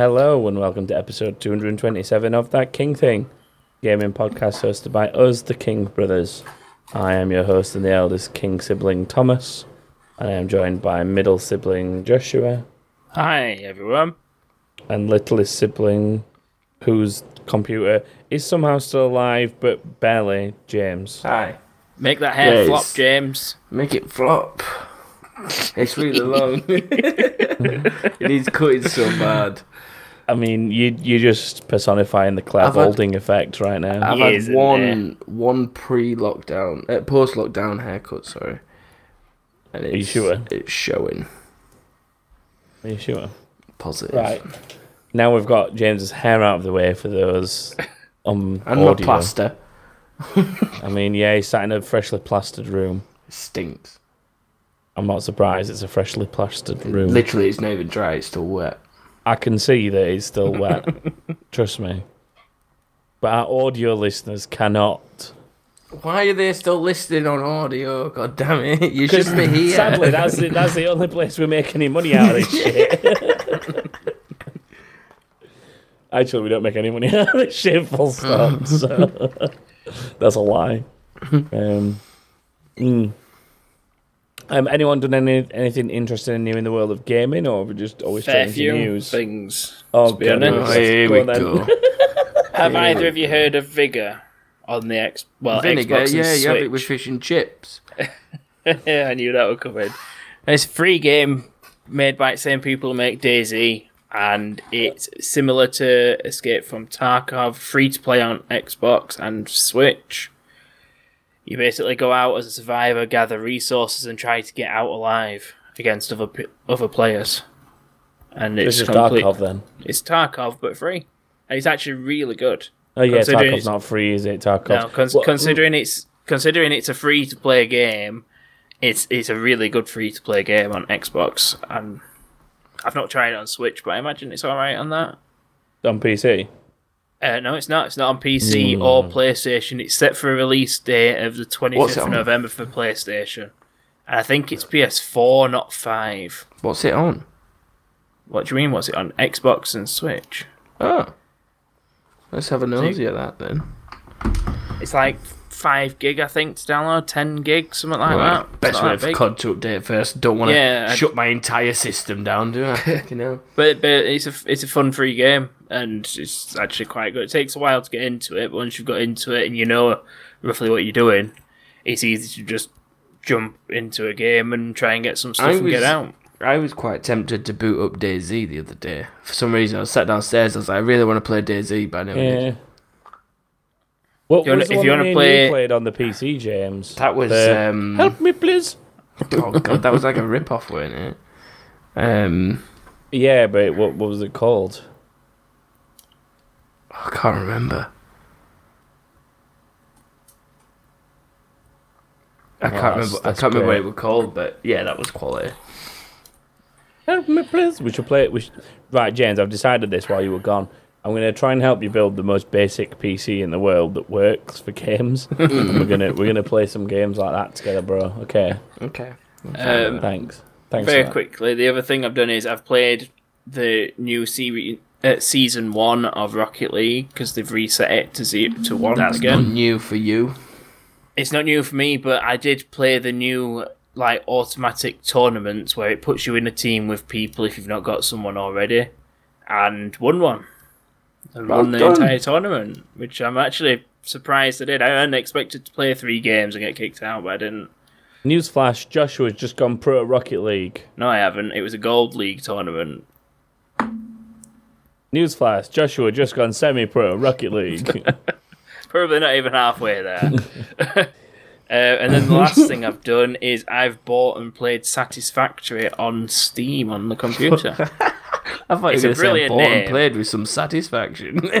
Hello and welcome to episode 227 of That King Thing, gaming podcast hosted by us, the King Brothers. I am your host and the eldest King sibling, Thomas, and I am joined by middle sibling, Joshua, Hi, everyone. and littlest sibling, whose computer is somehow still alive but barely, James. Hi. Make that hair Yes. flop, James. Make it flop. It's really long. it needs cutting so bad. I mean, you, you're just personifying the Clare I've Balding effect right now. I've He had in one one pre-lockdown, uh, post-lockdown haircut. Sorry. And it's, you sure? It's showing. Are you sure? Positive. Right. Now we've got James's hair out of the way for those um And my audio. plaster. I mean, yeah, he's sat in a freshly plastered room. It stinks. I'm not surprised it's a freshly plastered room. Literally, it's not even dry. It's still wet. I can see that it's still wet. Trust me. But our audio listeners cannot. Why are they still listening on audio? God damn it! You should be here. Sadly, that's the, that's the only place we make any money out of this shit. Actually, we don't make any money out of this shit, full stop. So that's a lie. Um, mm. Um, anyone done any, anything interesting new in the world of gaming, or have we just always Fair straight few into news? things. Oh, to be God, honest. Oh, here Go we then. go. Have Yeah. either of you heard of Vigor on the X? Well, Vinegar, Xbox and yeah, you have it Switch? with fish and chips. yeah, I knew that would come in. It's a free game made by the same people who make DayZ, and it's similar to Escape from Tarkov, free to play on Xbox and Switch. You basically go out as a survivor, gather resources, and try to get out alive against other p- other players. And it's This is complete. Tarkov then. It's Tarkov, but free, and it's actually really good. Oh yeah, Tarkov's it's- not free, is it? Tarkov. No, cons- Well, considering it's considering it's a free to play game, it's it's a really good free to play game on Xbox, and I've not tried it on Switch, but I imagine it's all right on that. on PC. Uh, no, it's not. It's not on PC or PlayStation. It's set for a release date of the twenty What's fifth it of? November for PlayStation, and I think it's PS4, not five. What's it on? What do you mean? What's it on Xbox and Switch? Oh. Let's have a nosy at that then. It's like five gig, I think, to download. Ten gig, something like that. It's Best not way that for. COD to update first. Don't want to Yeah, I- shut my entire system down, do I? you know. But, but it's a it's a fun free game and it's actually quite good. It takes a while to get into it, but once you've got into it and you know roughly what you're doing, it's easy to just jump into a game and try and get some stuff I and get out. I was quite tempted to boot up DayZ the other day. For some reason, I was sat downstairs. I was like, I really want to play DayZ, but I never did. What You wanna- was if you wanna play- you played on the PC, James? That was The- um, Help me, please. oh god, that was like a rip off, wasn't it? Um, Yeah, but what what was it called? I can't remember. I Oh, can't remember. I can't remember what it was called, but yeah, that was quality. Help me, please. We should play it. We should... Right, James. I've decided this while you were gone. I'm going to try and help you build the most basic PC in the world that works for games. and we're gonna we're gonna play some games like that together, bro. Okay. Okay. Um, Thanks. Thanks. very quickly, the other thing I've done is I've played the new series. Uh, season one of Rocket League because they've reset it to zero to one That's again. not new for you. it's not new for me, but I did play the new like automatic tournaments where it puts you in a team with people if you've not got someone already, and won one. And Well won the done. entire tournament, which I'm actually surprised I did. I hadn't expected to play three games and get kicked out, but I didn't. Newsflash: Joshua's just gone pro at Rocket League. No, I haven't. It was a gold league tournament. Newsflash: Joshua just gone semi-pro at Rocket League. Probably not even halfway there. uh, and then the last thing I've done is I've bought and played Satisfactory on Steam on the computer. I thought It's you a were going to say brilliant bought and name. played with some satisfaction.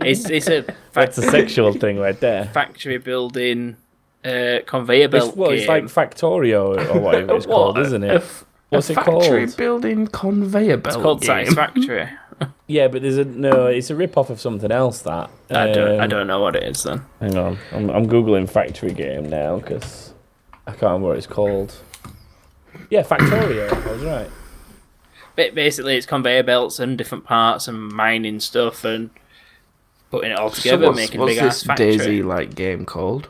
it's it's a That's a sexual thing right there. factory building uh, conveyor belt It's, well, it's game. like Factorio or whatever it's called, What? isn't A it? f- What's a it called? factory building conveyor belt it's called game. Satisfactory. Yeah, but there's a no. It's a rip off of something else. That I don't I Um, don't know what it is then. Hang on, I'm, I'm googling factory game now because I can't remember what it's called. Yeah, Factorio. I was right. Ba- Basically, it's conveyor belts and different parts and mining stuff and putting it all So together, what's, making a what's big ass this factory. DayZ like game called?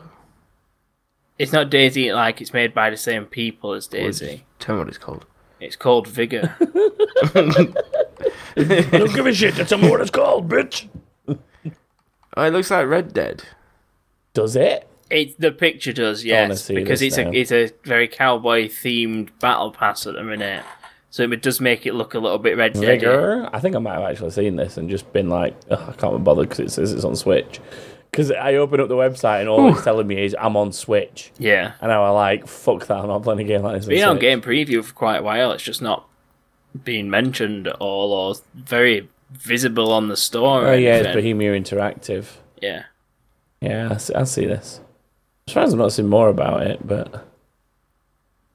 It's not DayZ like it's made by the same people as Or just DayZ. Tell me what it's called. It's called Vigor. Don't give a shit. Tell me what it's called, bitch. Oh, it looks like Red Dead. Does it? it the picture does, yes, because it's now. a it's a very cowboy themed battle pass at the minute. So it does make it look a little bit red Vigor. I think I might have actually seen this and just been like, Ugh, I can't be bothered because it says it's on Switch. Because I open up the website and all it's telling me is I'm on Switch, Yeah. and I was like, fuck that, I'm not playing a game like this. Been on on game preview for quite a while. It's just not being mentioned at all or very visible on the store. Oh yeah, it's. Bohemia Interactive. yeah. Yeah, I see, I see this. I'm surprised I've not seen more about it, but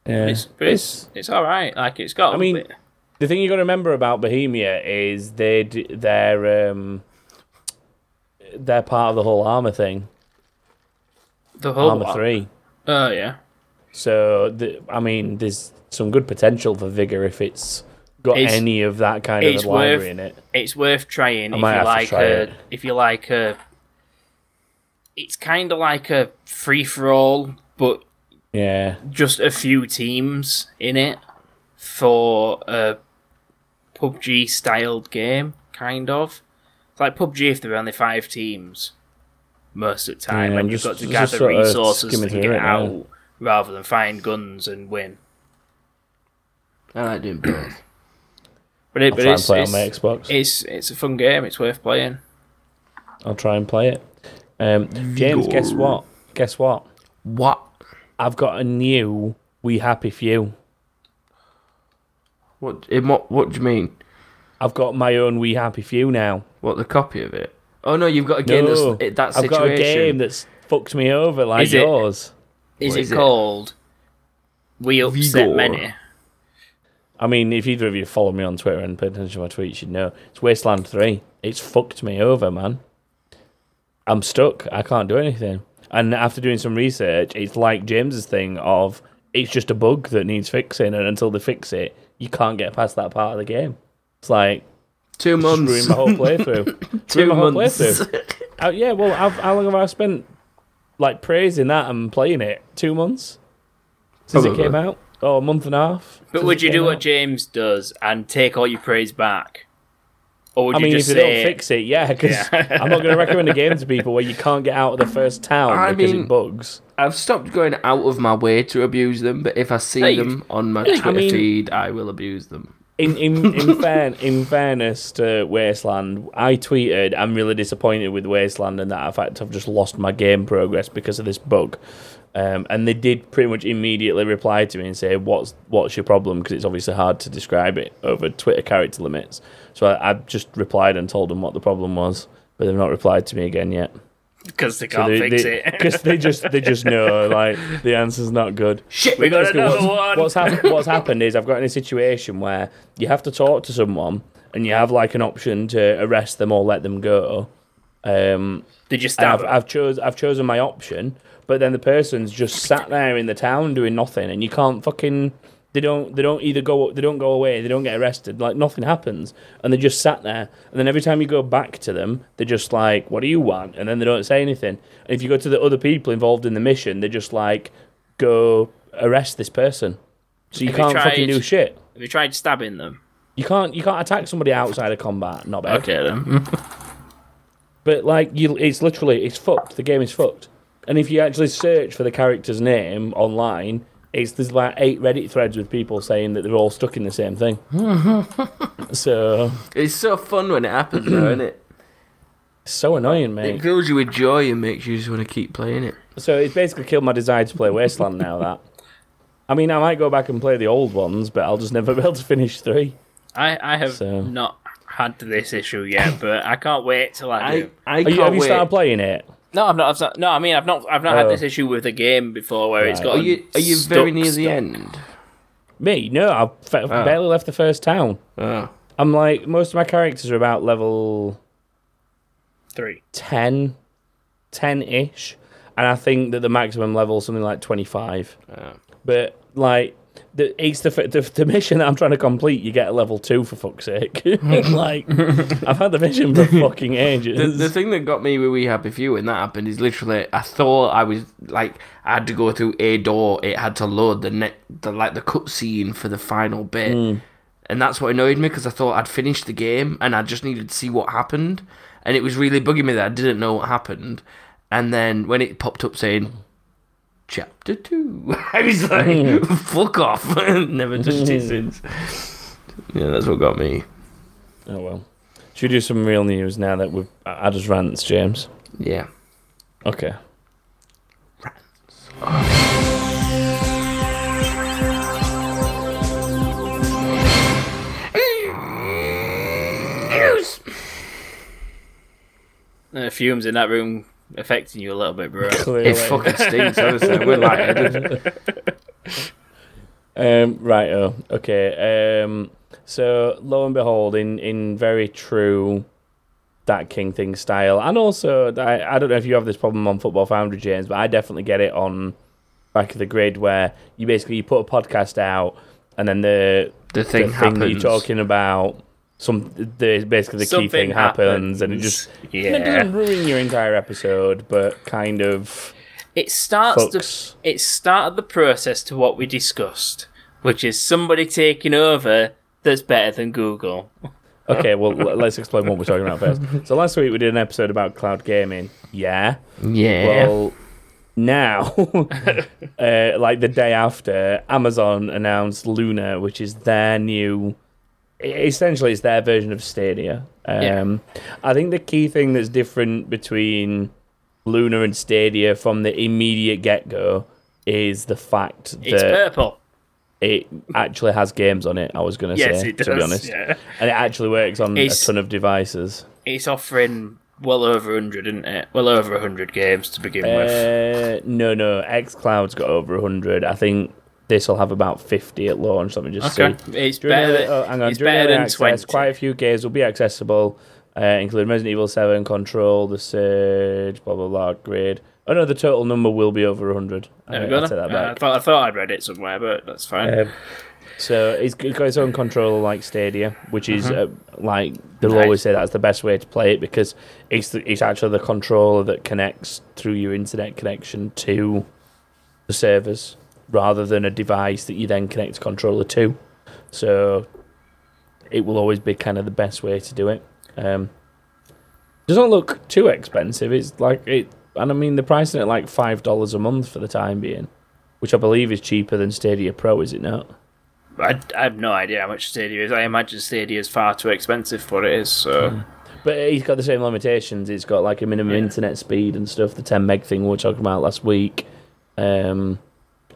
yeah, It's, but it's it's all right. Like it's got. I mean, bit- the thing you got to remember about Bohemia is they they're um they're part of the whole Arma thing, the whole Arma lot. three. Oh yeah. So the, I mean, there's some good potential for vigor if it's got It's- any of that kind of library worth- in it. It's worth trying I if you like a it. if you like a. It's kind of like a free for all, but Yeah, just a few teams in it for a PUBG styled game, kind of. It's like PUBG if there were only five teams most of the time, Yeah, and I'm you've just- got to just gather sort of resources skimming to get it now. out rather than find guns and win. I like doing both. But, it, I'll but try and it's, play it's, on my Xbox. it's it's a fun game. It's worth playing. I'll try and play it. Um, James, guess what? Guess what? what? I've got a new We Happy Few. What? In what? What do you mean? I've got my own We Happy Few now. What? The copy of it? Oh no, you've got a game No, that's it, that I've got a game that's fucked me over like Is it? yours. Is What it is it? called We Upset Vigor. Many? I mean, if either of you follow me on Twitter and pay attention to my tweets, you'd know. It's Wasteland 3. It's fucked me over, man. I'm stuck. I can't do anything. And after doing some research, it's like James's thing of it's just a bug that needs fixing, and until they fix it, you can't get past that part of the game. It's like Two months. ruined my whole playthrough. Two ruined my whole months. playthrough. Uh, yeah, well, how, how long have I spent like praising that and playing it? Two months since it came out. Oh, a month and a half. But would you came do what. James does and take all your praise back? Or would I you mean, if they don't fix it, yeah, because Yeah. I'm not going to recommend a game to people where you can't get out of the first town I because mean- it bugs. I've stopped going out of my way to abuse them, but if I see Hey, them on my I Twitter mean- feed, I will abuse them. In in in, fair, in fairness to Wasteland, I tweeted I'm really disappointed with Wasteland and that in fact I've just lost my game progress because of this bug. Um, and they did pretty much immediately reply to me and say, "What's what's your problem?" Because it's obviously hard to describe it over Twitter character limits. So I, I just replied and told them what the problem was, but they've not replied to me again yet. because they can't they, fix they, it? Because they just they just know like the answer's not good. Shit, we got another what's, one. What's, what's happened is I've got in a situation where you have to talk to someone and you have like an option to arrest them or let them go. Um, Did you stab I've. I've chose I've chosen my option, but then the person's just sat there in the town doing nothing, and you can't fucking. They don't. They don't either go. They don't go away. They don't get arrested. Like nothing happens, and they just sat there. And then every time you go back to them, they're just like, "What do you want?" And then they don't say anything. And if you go to the other people involved in the mission, they're just like, "Go arrest this person." So you Have can't fucking tried- do shit. Have you tried stabbing them? You can't. You can't attack somebody outside of combat. Not bad. Okay then. But like you, it's literally it's fucked. The game is fucked. And if you actually search for the character's name online, it's there's like eight Reddit threads with people saying that they're all stuck in the same thing. so It's so fun when it happens, though, isn't it? so annoying, mate. It fills you with joy and makes you just want to keep playing it. So it's basically killed my desire to play Wasteland now. That. I mean, I might go back and play the old ones, but I'll just never be able to finish three. I, I have So- not had this issue yet, but I can't wait till I I, do. I Are can't you, have you started playing it? No, I've not. I've not no, I mean I've not. I've not had Oh. this issue with a game before where it's Right. got. Are you are you very near the end? Me? No, I've fe- Ah. barely left the first town. Oh. I'm like most of my characters are about level Three. 10 10-ish and i think that the maximum level is something like 25 Oh. but like the it's the, the the mission that I'm trying to complete. You get a level two for fuck's sake. like I've had the mission for fucking ages. The, the thing that got me with We Happy Few when that happened is literally I thought I was like I had to go through a door. It had to load the net, the like the cutscene for the final bit, hmm. and that's what annoyed me because I thought I'd finished the game and I just needed to see what happened, and it was really bugging me that I didn't know what happened. And then when it popped up saying chapter two, I was like, "Fuck off!" Never touched it since. Yeah, that's what got me. oh well. Should we do some real news now that we've had us rants, James? Yeah. Okay. The fumes in that room affecting you a little bit, bro. Clearly. It fucking stinks, honestly. We're lightheaded. Um, right. Oh, okay. Um, so lo and behold, in in very true that King thing style, and also I, I don't know if you have this problem on Football Foundry, James, but I definitely get it on back of the grid where you basically you put a podcast out, and then the The thing the thing that you're talking about. Some the basically the key thing happens, and it just it yeah. doesn't ruin your entire episode, but kind of It starts fucks. the it started the process to what we discussed, which is somebody taking over that's better than Google. Okay, well, let's explain what we're talking about first. So last week we did an episode about cloud gaming. Yeah. Yeah. Well, now, uh, like the day after, Amazon announced Luna, which is their new. Essentially, it's their version of Stadia. Um, I think the key thing that's different between Luna and Stadia from the immediate get go is the fact that It's purple. it actually has games on it. I was going to Yes, say, it to be honest, Yeah. and it actually works on It's- a ton of devices. It's offering well over 100, isn't it? Well over 100 games to begin with. Uh, no, no. XCloud's got over 100. I think this will have about 50 at launch. Let me just Okay. see. It's During better, early- oh, hang on. it's During better than access, 20. Quite a few games will be accessible, uh, including Resident Evil 7, Control, The Surge, blah, blah, blah, Grid. Oh, no, the total number will be over 100. There Uh, we go. Take that Uh, I, thought, I thought I'd read it somewhere, but that's fine. Um, so it's got its own controller like Stadia, which is uh, like they'll Nice. always say that's the best way to play it because it's the, it's actually the controller that connects through your internet connection to the servers rather than a device that you then connect the controller to. So it will always be kind of the best way to do it. Um, doesn't look too expensive. It's like it, and I mean the pricing at like five dollars a month for the time being, which I believe is cheaper than Stadia Pro, is it not? I, I have no idea how much Stadia is. I imagine Stadia is far too expensive for it is. So But he's got the same limitations. It's got like a minimum Yeah. internet speed and stuff. The 10 meg thing we were talking about last week, um,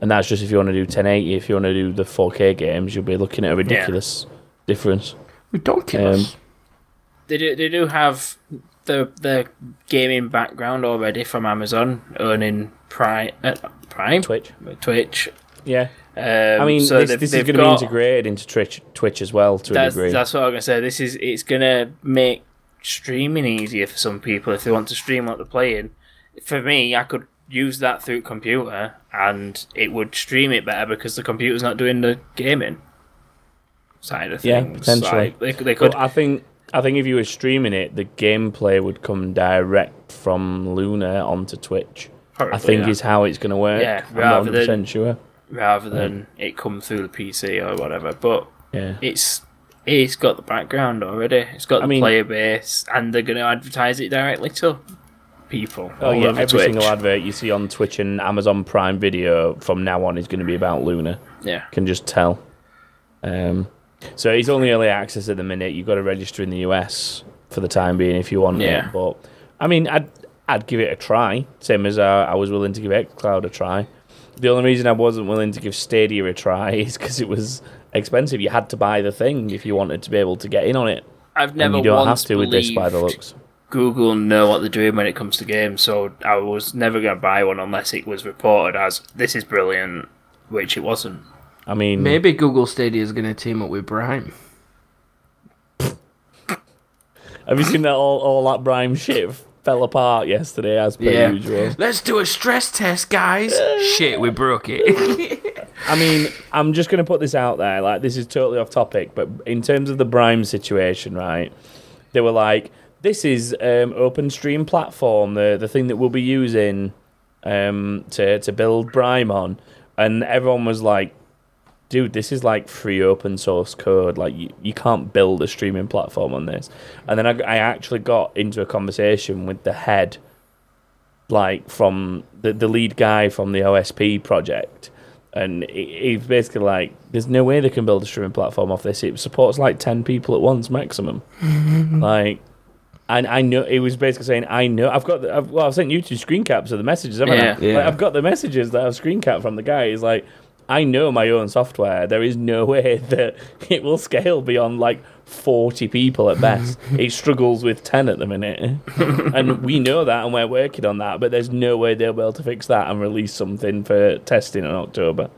and that's just if you want to do 1080. If you want to do the 4K games, you'll be looking at a ridiculous difference. Ridiculous. they do they do have the the gaming background already from Amazon owning Prime, uh, Prime, Twitch, Twitch. yeah. Um, I mean, so this, this is going to be integrated into Twitch, Twitch as well to a That's, degree. that's what I'm gonna say. This is it's gonna make streaming easier for some people if they want to stream what they're playing. For me, I could use that through computer and it would stream it better because the computer's not doing the gaming side of Yeah, things. potentially. Like, they, they could. But I think I think if you were streaming it, the gameplay would come direct from Luna onto Twitch. I think yeah. is how it's going to work. Yeah, I'm rather 100% than- sure. rather than it come through the PC or whatever. But Yeah. it's it's got the background already. It's got the mean- player base, and they're going to advertise it directly to people. Oh yeah, every Twitch. single advert you see on Twitch and Amazon Prime Video from now on is going to be about Luna. Yeah, Can just tell. Um, so it's only early access at the minute. You've got to register in the US for the time being if you want Yeah. it. But I mean, I'd I'd give it a try. Same as uh, I was willing to give XCloud a try. The only reason I wasn't willing to give Stadia a try is because it was expensive. You had to buy the thing if you wanted to be able to get in on it. I've never and you don't have to with this by the looks. Google know what they're doing when it comes to games, so I was never going to buy one unless it was reported as this is brilliant, which it wasn't. I mean, Maybe Google Stadia is going to team up with Prime. have you seen that all, all that Brime shit fell apart yesterday as per Yeah. usual? Let's do a stress test, guys. Shit, we broke it. I mean, I'm just going to put this out there. Like, this is totally off topic, but in terms of the Brime situation, right? They were like, "This is um, Open Stream platform, the the thing that we'll be using um, to to build Brime on," and everyone was like, "Dude, this is like free open source code. Like, you, you can't build a streaming platform on this." And then I, I actually got into a conversation with the head, like from the the lead guy from the OSP project and he- he's basically like, "There's no way they can build a streaming platform off this. It supports like ten people at once maximum." like, and I know he was basically saying, "I know I've got, the, I've, well, I've sent you two screen caps of the messages, haven't Yeah. I? Yeah. Like, I've got the messages that I've screen capped from the guy. He's like." I know my own software. There is no way that it will scale beyond like 40 people at best. it struggles with 10 at the minute. and we know that and we're working on that, but there's no way they'll be able to fix that and release something for testing in October.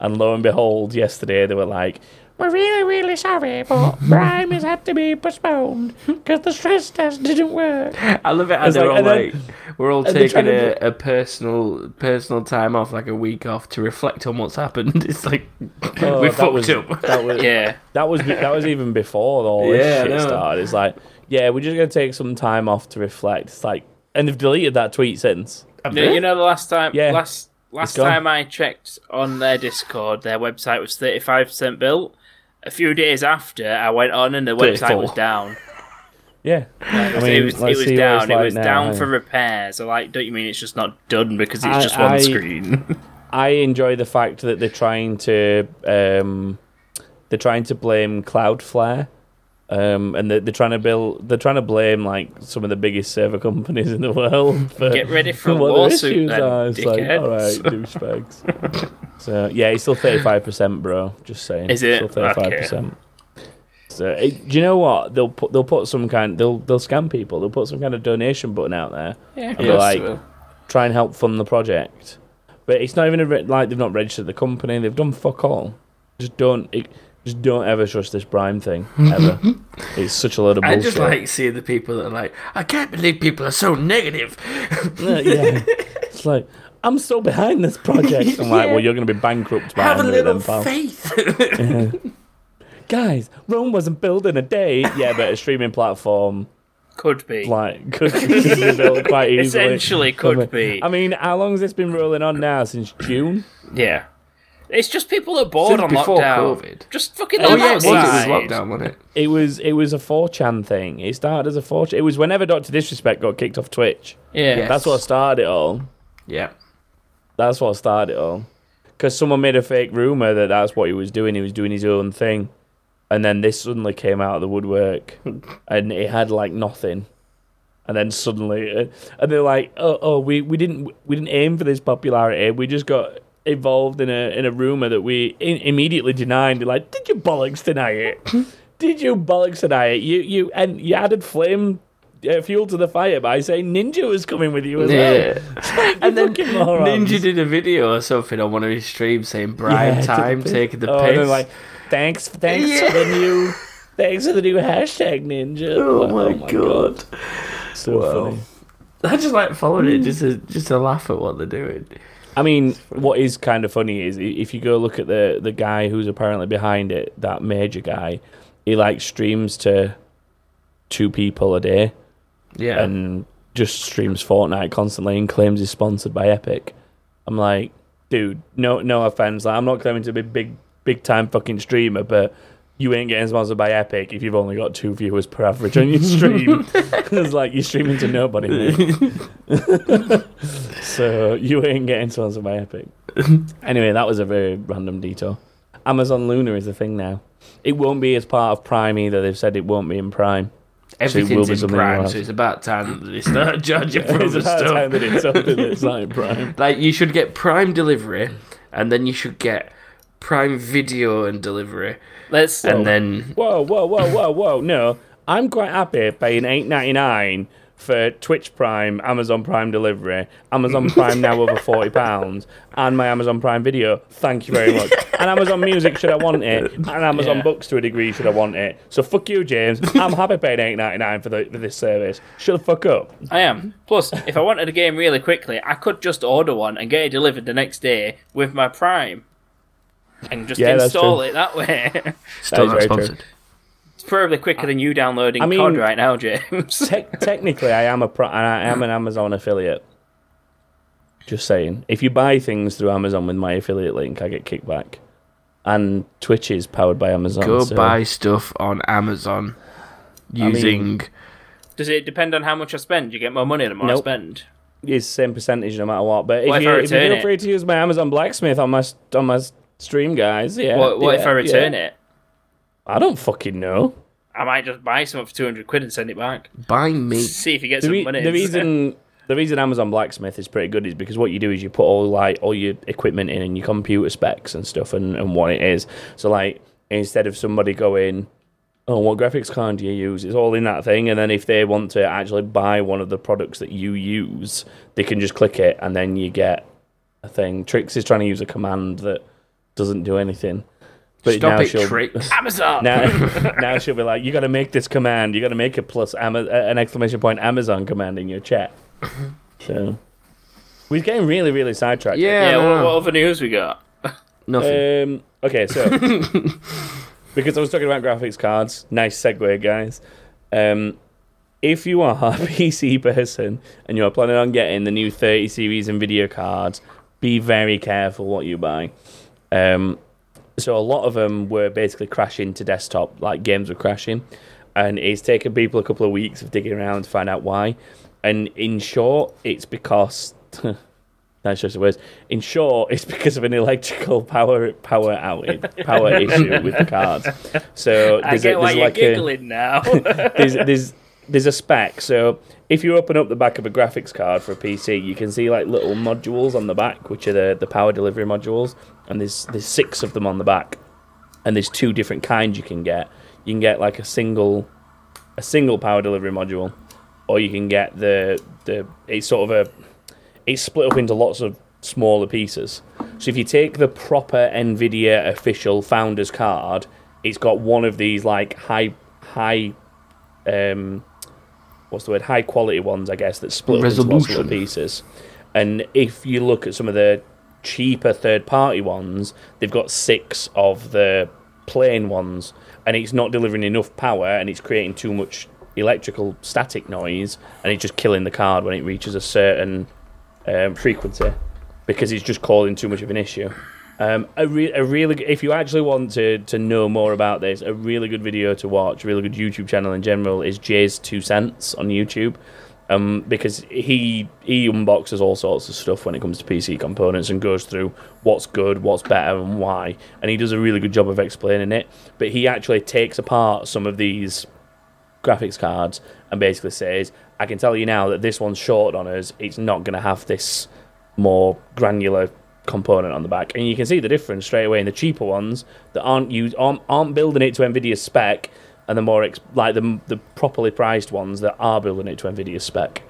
And lo and behold, yesterday they were like, we're really, really sorry, but Brime has had to be postponed because the stress test didn't work. I love it how It's they're like- all and then- like, we're all taking a, to a personal personal time off, like a week off, to reflect on what's happened. It's like Oh, we that fucked was- up. That was, Yeah. that was that was even before all this Yeah, shit know. started. It's like, yeah, we're just gonna take some time off to reflect. It's like, and they've deleted that tweet since. You know, you know the last time Yeah. last last time I checked on their Discord, their website was thirty five percent built. A few days after, I went on and the website 34. was down. Yeah, I it was, mean, it was, it was down. It like was now, down hey. for repair. So, like, don't you mean it's just not done because it's I- just one I- screen? I enjoy the fact that they're trying to um, they're trying to blame Cloudflare. Um, and they're, they're trying to build. They're trying to blame like some of the biggest server companies in the world for Get ready for a what lawsuit, then, are. It's like, all right, douchebags. so yeah, he's still thirty five percent, bro. Just saying. Is it? still thirty five percent? So it, do you know what they'll put? They'll put some kind. They'll they'll scam people. They'll put some kind of donation button out there. Yeah, Yeah, like- try and help fund the project. But it's not even a re- like they've not registered the company. They've done fuck all. Just don't. It, just don't ever trust this Brime thing ever. it's such a load of bullshit. I just like seeing the people that are like, I can't believe people are so negative. Yeah, yeah. It's like I'm so behind this project. I'm like, Yeah. well, you're going to be bankrupt by Have a the end of it little then, pal. faith. Guys, Rome wasn't built in a day. Yeah, but a streaming platform could be. like could, could be built quite easily. Essentially, could be. I mean, how long has this been rolling on now? Since June? Yeah. It's just people that are bored Since on before lockdown. COVID. Just fucking oh yeah, it was. It was lockdown, wasn't it? It was it was a 4chan thing. It started as a 4chan. It was whenever Doctor Disrespect got kicked off Twitch. Yeah. Yeah. That's what started it all. Yeah. That's what started it all. Because someone made a fake rumor that that's what he was doing. He was doing his own thing, and then this suddenly came out of the woodwork, and it had like nothing. And then suddenly, uh, and they're like, "Oh, oh, we, we didn't we didn't aim for this popularity. We just got involved in a in a rumor that we in, immediately denied." They're like, "Did you bollocks deny it? Did you bollocks deny it? You you and you added flame." Uh, fuel to the fire by saying Ninja was coming with you as well. And then Ninja did a video or something on one of his streams saying Brian Yeah, time the piss. taking the oh, piss. they're like, thanks, thanks Yeah. for the new, thanks for the new hashtag ninja. oh, my god. so Wow. funny. I just like following it just to, just to laugh at what they're doing. I mean, what is kind of funny is if you go look at the the guy who's apparently behind it, that major guy, he like streams to two people a day Yeah. and just streams Fortnite constantly and claims he's sponsored by Epic. I'm like, dude, no, no offense. Like, I'm not claiming to be big, big time fucking streamer, but you ain't getting sponsored by Epic if you've only got two viewers per average on your stream. it's like you're streaming to nobody. so you ain't getting sponsored by Epic. anyway, that was a very random detour. Amazon Luna is a thing now. It won't be as part of Prime either. They've said it won't be in Prime. Everything's will be in Prime, so it's about time that they start charging for it's other about time stuff. that it's something that's not in Prime. Like you should get Prime delivery, and then you should get Prime Video and delivery, Let's. and then Whoa, whoa, whoa, whoa, whoa! No, I'm quite happy paying eight ninety nine for Twitch Prime, Amazon Prime delivery, Amazon Prime now over forty pounds, and my Amazon Prime Video. Thank you very much. and Amazon Music should I want it, and Amazon Yeah. Books to a degree should I want it. So fuck you, James. I'm happy paying eight ninety nine for the for this service. Shut the fuck up. I am. Plus, if I wanted a game really quickly, I could just order one and get it delivered the next day with my Prime. And just Yeah, install it that way. Still is not very true. sponsored. it's probably quicker than you downloading I mean- COD right now, James. Te- technically, I am a pro- I am an Amazon affiliate. Just saying, if you buy things through Amazon with my affiliate link, I get kickback. And Twitch is powered by Amazon. Go so- buy stuff on Amazon using. Does it depend on how much I spend? You get more money the more I spend. It's the same percentage no matter what. But if, if you, if you feel it? free to use my Amazon Blacksmith on my s- on my s- stream, guys, yeah. what what if I return yeah. it? I don't fucking know. I might just buy something for two hundred quid and send it back. Buy me. See if you get The, some re- money. the reason the reason Amazon Blacksmith is pretty good is because what you do is you put all like all your equipment in and your computer specs and stuff and, and what it is. So like instead of somebody going, Oh, what graphics card do you use? It's all in that thing and then if they want to actually buy one of the products that you use, they can just click it and then you get a thing. Trix is trying to use a command that doesn't do anything. But Stop now it, she'll- tricks. Amazon. now, now she'll be like, you got to make this command. You got to make a plus Ama- uh, an exclamation point Amazon command in your chat. so we're getting really, really sidetracked. yeah. Yeah, What, what other news we got? nothing. Um. Okay. So because I was talking about graphics cards, nice segue, guys. Um, if you are a PC person and you are planning on getting the new 30 series Nvidia cards, be very careful what you buy. Um, so a lot of them were basically crashing to desktop, like games were crashing, and it's taken people a couple of weeks of digging around to find out why. And in short, it's because that's just the words. In short, it's because of an electrical power power outage, power issue with the cards. So I there's, get why there's you're like a, giggling now. there's there's there's a spec. So if you open up the back of a graphics card for a PC, you can see like little modules on the back, which are the, the power delivery modules, and there's there's six of them on the back, and there's two different kinds you can get. You can get like a single a single power delivery module, or you can get the the it's sort of a it's split up into lots of smaller pieces. So if you take the proper Nvidia official founders card, it's got one of these like high high um what's the word high quality ones I guess that split up into lots of Resolution. pieces. And if you look at some of the cheaper third party ones, they've got six of the plain ones and it's not delivering enough power and it's creating too much electrical static noise and it's just killing the card when it reaches a certain um, frequency because it's just causing too much of an issue. Um, a, re- a really, if you actually want to, to know more about this, a really good video to watch, really good YouTube channel in general is JayzTwoCents on YouTube. Um, because he he unboxes all sorts of stuff when it comes to PC components and goes through what's good, what's better, and why. And he does a really good job of explaining it. But he actually takes apart some of these graphics cards and basically says, I can tell you now that this one's short on us. It's not going to have this more granular component on the back, and you can see the difference straight away in the cheaper ones that aren't used aren't, aren't building it to Nvidia's spec, and the more ex- like the the properly priced ones that are building it to Nvidia's spec.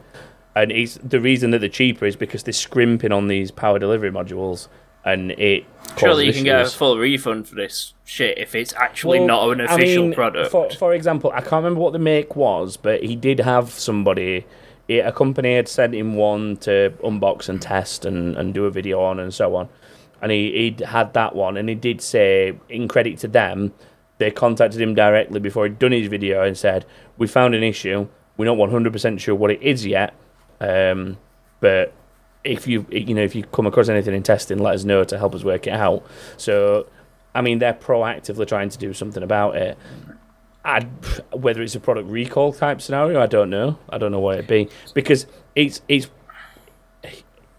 And it's the reason that they're cheaper is because they're scrimping on these power delivery modules, and it Surely you causes can get a full refund for this shit if it's actually Well, not an I official mean, product. For, for example, I can't remember what the make was, but he did have somebody, he- a company had sent him one to unbox and test and, and do a video on and so on. And he, he'd had that one, and he did say, in credit to them, they contacted him directly before he'd done his video and said, We found an issue. We're not 100% sure what it is yet, um, but if you you know if you come across anything in testing, let us know to help us work it out. So, I mean, they're proactively trying to do something about it. I whether it's a product recall type scenario, I don't know. I don't know what it'd be because it's it's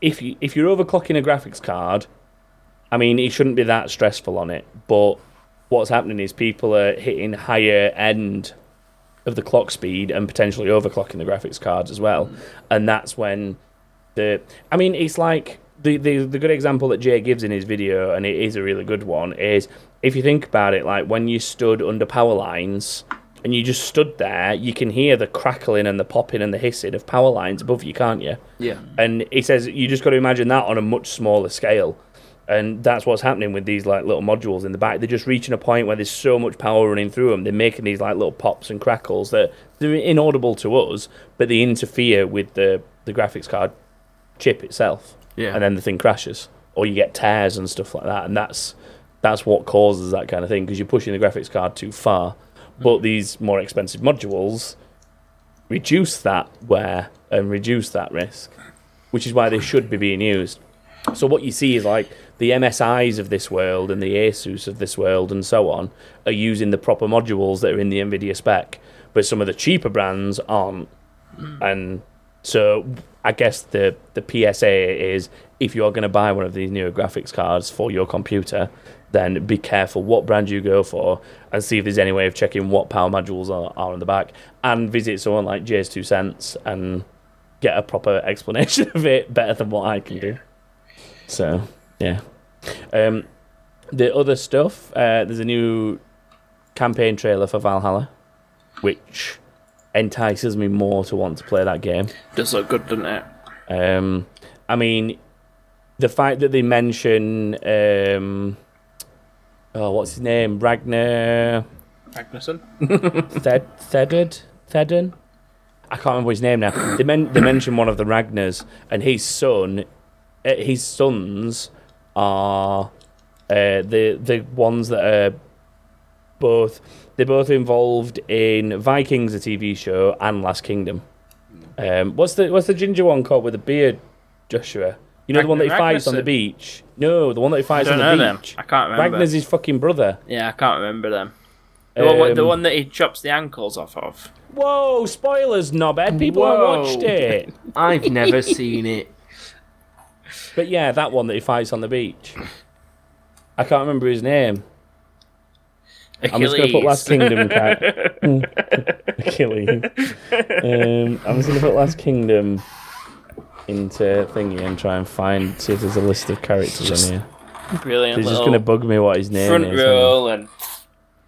if you if you're overclocking a graphics card, I mean, it shouldn't be that stressful on it. But what's happening is people are hitting higher end of the clock speed and potentially overclocking the graphics cards as well, and that's when the I mean, it's like the, the the good example that Jay gives in his video, and it is a really good one, is if you think about it, like when you stood under power lines and you just stood there, you can hear the crackling and the popping and the hissing of power lines above you, can't you? Yeah. And he says you just got to imagine that on a much smaller scale. And that's what's happening with these like little modules in the back. They're just reaching a point where there's so much power running through them. They're making these like little pops and crackles that they're inaudible to us, but they interfere with the, the graphics card chip itself. Yeah. And then the thing crashes, or you get tears and stuff like that. And that's that's what causes that kind of thing because you're pushing the graphics card too far. Hmm. But these more expensive modules reduce that wear and reduce that risk, which is why they should be being used. So what you see is like the MSIs of this world and the Asus of this world and so on are using the proper modules that are in the Nvidia spec, but some of the cheaper brands aren't. Hmm. And so I guess the the PSA is if you're going to buy one of these newer graphics cards for your computer, then be careful what brand you go for and see if there's any way of checking what power modules are, are on the back and visit someone like JayzTwoCents and get a proper explanation of it better than what I can do. So, yeah. Um, the other stuff, uh, there's a new campaign trailer for Valhalla, which entices me more to want to play that game. Does look good, doesn't it? Um, I mean, the fact that they mention, um, oh, what's his name? Ragnar Magnuson. Thed Thedard Thedden. I can't remember his name now. They men- they mention one of the Ragnars, and his son, uh, his sons are uh, the the ones that are both they're both involved in Vikings, a TV show, and Last Kingdom. Um, what's the what's the ginger one called with the beard, Joshua? You know the one that he fights on the beach. No, the one that he I fights on don't the know them. beach. I can't remember. Ragnar's his fucking brother. Yeah, I can't remember them. The, one, the Um, one that he chops the ankles off of. Whoa! Spoilers, knobhead. People have Whoa. watched it. I've never seen it. But yeah, that one that he fights on the beach. I can't remember his name. I'm just going to put Last Kingdom. Achilles. Um, I'm just going to put Last Kingdom into thingy and try and find see if there's a list of characters Just on here. Brilliant. He's just going to bug me what his name front is. row and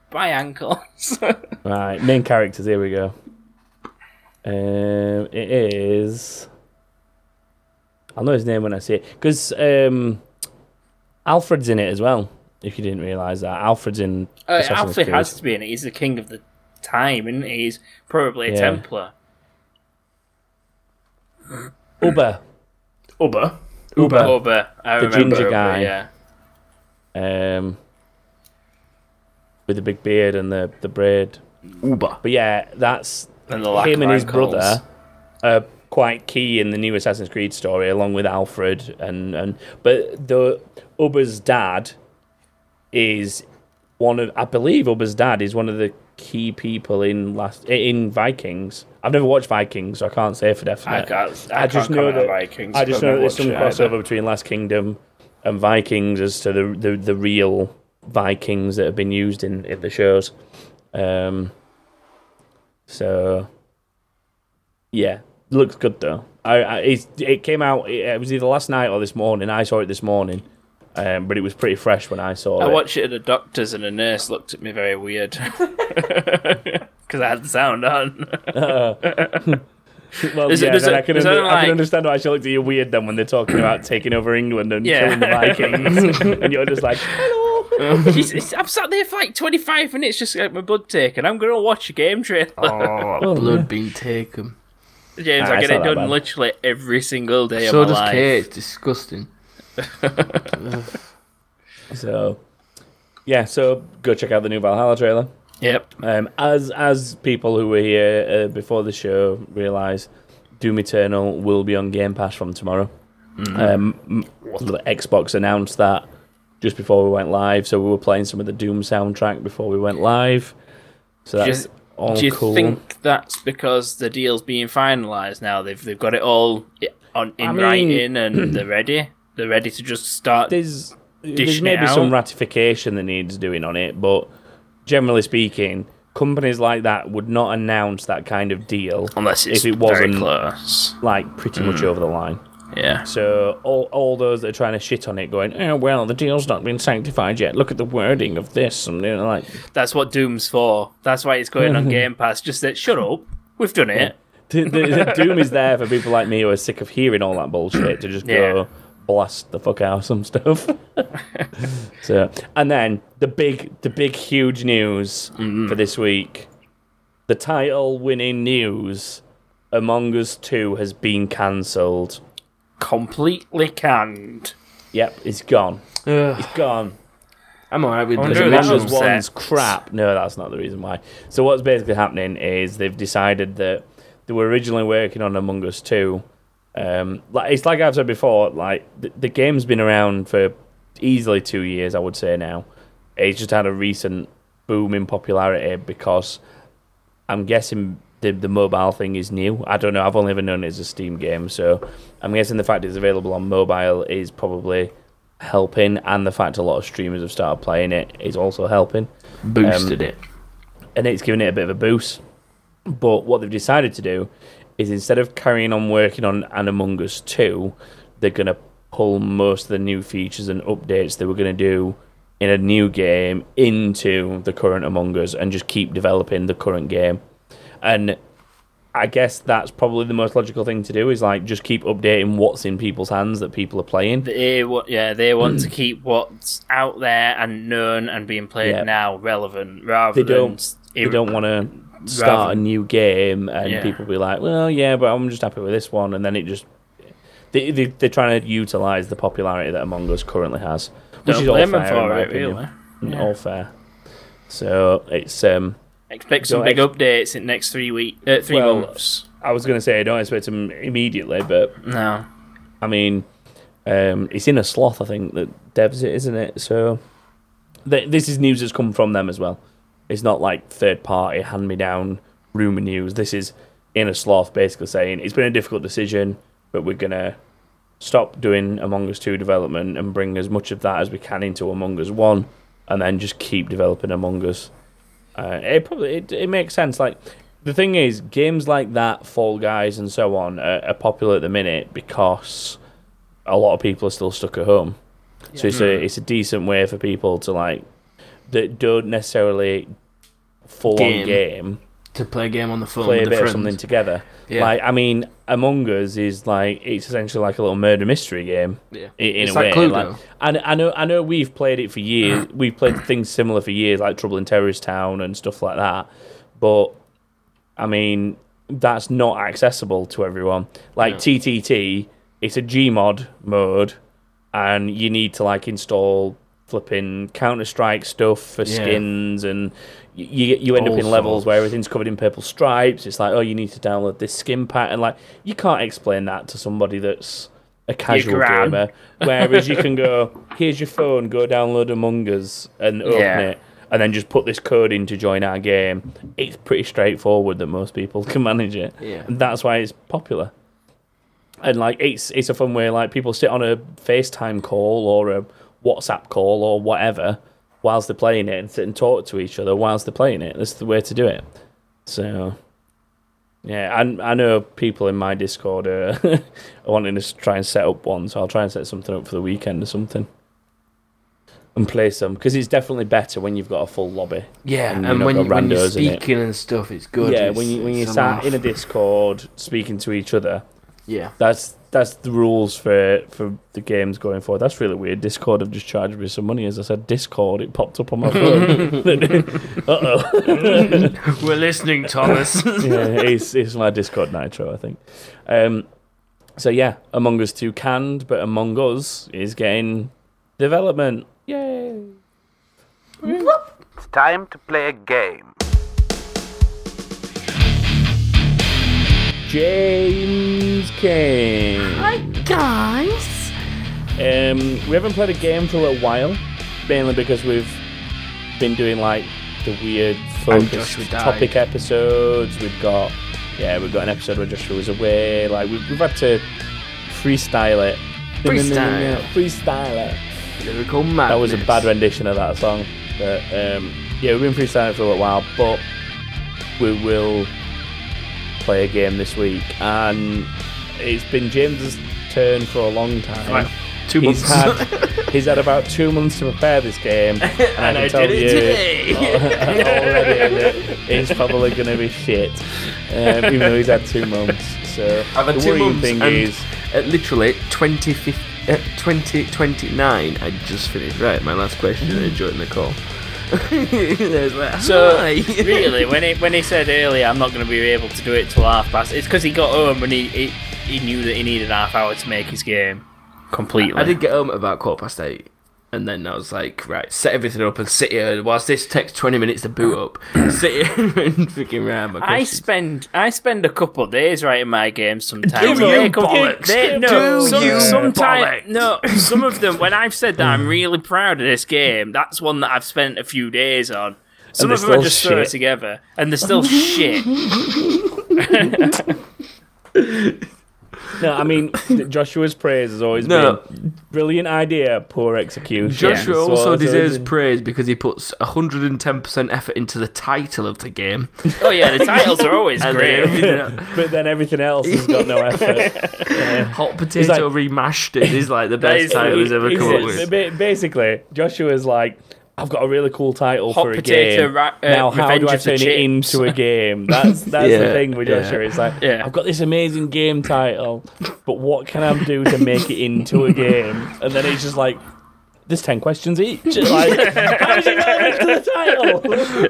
by ankles. Right, main characters. Here we go. Um, it is. I'll know his name when I see it because um, Alfred's in it as well. If you didn't realize that, Alfred's in. Uh, Alfred Creed. has to be in it. He's the king of the time, isn't he? He's probably a Yeah. Templar. Ubba. Ubba. Ubba. Ubba. I The ginger Ubba, guy. Yeah. Um, with the big beard and the the braid. Ubba. But yeah, that's And the lack him of and his ankles. brother are quite key in the new Assassin's Creed story, along with Alfred and and but the Ubba's dad is one of I believe Ubba's dad is one of the key people in last in Vikings. I've never watched Vikings, so I can't say for I, definite. can't, I, I just can't know comment that- Vikings. I just know there's some it either. crossover between Last Kingdom and Vikings as to the the, the real Vikings that have been used in, in the shows. Um, so yeah, looks good though. I, I it's, it came out. It, it was either last night or this morning. I saw it this morning, um, but it was pretty fresh when I saw I it. I watched it at a doctor's and a nurse looked at me very weird. Because I had the sound on. well, Is yeah, does then it- I can, does it under, I can understand why she looked at you weird then when they're talking about taking over England and Yeah. killing the Vikings, and you're just like, hello. She's- I'm sat there for like 25 minutes just to get my blood taken. I'm going to watch a game trailer. Oh, blood being taken. James, Nah, I get not it done bad. literally every single day So of my does life. Kate. It's disgusting. So, yeah, so go check out the new Valhalla trailer. Yep. Um, as as people who were here uh, before the show realise, Doom Eternal will be on Game Pass from tomorrow. Um, m- the Xbox announced that just before we went live, so we were playing some of the Doom soundtrack before we went live. So Do you- that's all Do you cool. think that's because the deal's being finalised now? They've they've got it all i- on in I mean- writing and they're ready. They're ready to just start. there's there's maybe some ratification that needs doing on it, but generally speaking, companies like that would not announce that kind of deal Unless it's if it very wasn't close. like pretty Hmm. much over the line. Yeah. So all, all those that are trying to shit on it, going, oh well, the deal's not been sanctified yet. Look at the wording of this, and you know, like That's what Doom's for. That's why it's going on Game Pass. Just that, shut up. We've done it. the, the, the Doom is there for people like me who are sick of hearing all that bullshit to just go Yeah. Blast the fuck out of some stuff. so, and then the big, the big, huge news Mm-hmm. for this week: the title-winning news, Among Us Two has been cancelled. Completely canned. Yep, it's gone. Ugh. It's gone. I'm alright with I the wonder Because who Among Us one's crap. No, that's not the reason why. So what's basically happening is they've decided that they were originally working on Among Us 2. Um, like it's like I've said before, like the, the game's been around for easily two years, I would say now. It's just had a recent boom in popularity because I'm guessing the the mobile thing is new. I don't know. I've only ever known it as a Steam game, so I'm guessing the fact it's available on mobile is probably helping, and the fact a lot of streamers have started playing it is also helping, boosted um, it. and it's giving it a bit of a boost. But what they've decided to do is instead of carrying on working on an Among Us 2, they're going to pull most of the new features and updates they were going to do in a new game into the current Among Us and just keep developing the current game. And I guess that's probably the most logical thing to do is like just keep updating what's in people's hands that people are playing. They yeah, they want to keep what's out there and known and being played Yeah. now relevant rather They than don't- They don't want to start rather- a new game and Yeah. people be like, well, yeah, but I'm just happy with this one, and then it just they, they they're trying to utilize the popularity that Among Us currently has, which Don't is all blame fair them in for my it, opinion. really. Yeah. All fair. So it's um, Expect some Don't big updates in the next three week, uh, three Well- months. I was gonna say I don't expect them immediately, but No, I mean, um, it's InnerSloth, I think that devs it, isn't it? So th- this is news that's come from them as well. It's not like third party hand me down rumor news. This is InnerSloth, basically saying it's been a difficult decision, but we're gonna stop doing Among Us two development and bring as much of that as we can into Among Us one, and then just keep developing Among Us. Uh, it probably it, it makes sense. Like the thing is, games like that, Fall Guys, and so on, are, are popular at the minute because a lot of people are still stuck at home. So it's a it's a decent way for people to like that don't necessarily full on Game. game To play a game on the phone play a bit friends. of something together. Yeah. Like I mean, Among Us is like it's essentially like a little murder mystery game yeah. in It's a way. like Cluedo. Like, and I know I know we've played it for years. we've played things similar for years, like Trouble in Terrorist Town and stuff like that. But I mean, that's not accessible to everyone. Like No. TTT, it's a Gmod mode, and you need to like install flipping Counter Strike stuff for Yeah. skins, and you you end up All in levels where everything's covered in purple stripes. It's like, oh, you need to download this skin pack, and like you can't explain that to somebody that's a casual gamer. Whereas you can go, here's your phone, go download Among Us and open Yeah. it, and then just put this code in to join our game. It's pretty straightforward that most people can manage it, Yeah. and that's why it's popular. And like it's it's a fun way like people sit on a FaceTime call or a WhatsApp call or whatever whilst they're playing it and sit and talk to each other whilst they're playing it. That's the way to do it. So yeah, I I know people in my Discord are, are wanting to try and set up one, so I'll try and set something up for the weekend or something. And play some because it's definitely better when you've got a full lobby. Yeah, And and, when, you, when you're randos in it. speaking and stuff, it's good. yeah, It's- when you when you sat laugh. in a Discord speaking to each other, yeah, that's that's the rules for for the games going forward. That's really weird. Discord have just charged me some money. As I said, Discord, it popped up on my phone. uh oh. we're listening, Thomas. yeah, it's it's my Discord Nitro, I think. Um, so yeah, Among Us two canned, but Among Us is getting development. Yay! It's time to play a game. James King. Hi guys. Um, we haven't played a game for a little while, mainly because we've been doing like the weird focused Joshua died. topic episodes. We've got yeah, we've got an episode where Joshua was away. Like we've, we've had to freestyle it. Freestyle. freestyle it. Lyrical madness. That was a bad rendition of that song. But um, yeah, we've been freestyling for a little while, but we will play a game this week, and it's been James's turn for a long time. Like two He's months. had he's had about two months to prepare this game, and, I And can I tell did it you today. already it's probably going to be shit, um, even though he's had two months. So I've had the two worrying thing and is, at literally 20, uh, 2029, I just finished. Right, my last question. I joined the call. There's like, So really, when he when he said earlier, I'm not going to be able to do it till half past. It's because he got home and he, he he knew that he needed half hour to make his game completely. I did get home at about quarter past eight. And then I was like, right, set everything up and sit here. Whilst this takes 20 minutes to boot up, sit here and freaking round my I spend I spend a couple of days writing my games sometimes. Do you come- bollocks? they- no, Do some, you sometime- bollocks? no, some of them. When I've said that I'm really proud of this game, that's one that I've spent a few days on. Some of them are just throw it together, and they're still shit. No, I mean Joshua's praise has always No. been brilliant idea, poor execution. Joshua So- also so- deserves praise because he puts 110% effort into the title of the game. Oh yeah, the titles are always great. everything else- but then everything else has got no effort. Yeah. Hot Potato like- Remastered is like the best title he's ever He's- come up with. ba- Basically, Joshua's like, I've got a really cool title Hot for a game. Ra- uh, now, how Revenge do I turn it into a game? That's that's the Yeah, thing with yeah. Joshua. It's like, Yeah. I've got this amazing game title, but what can I do to make it into a game? And then it's just like, there's ten questions each. Like, how's it relevant to the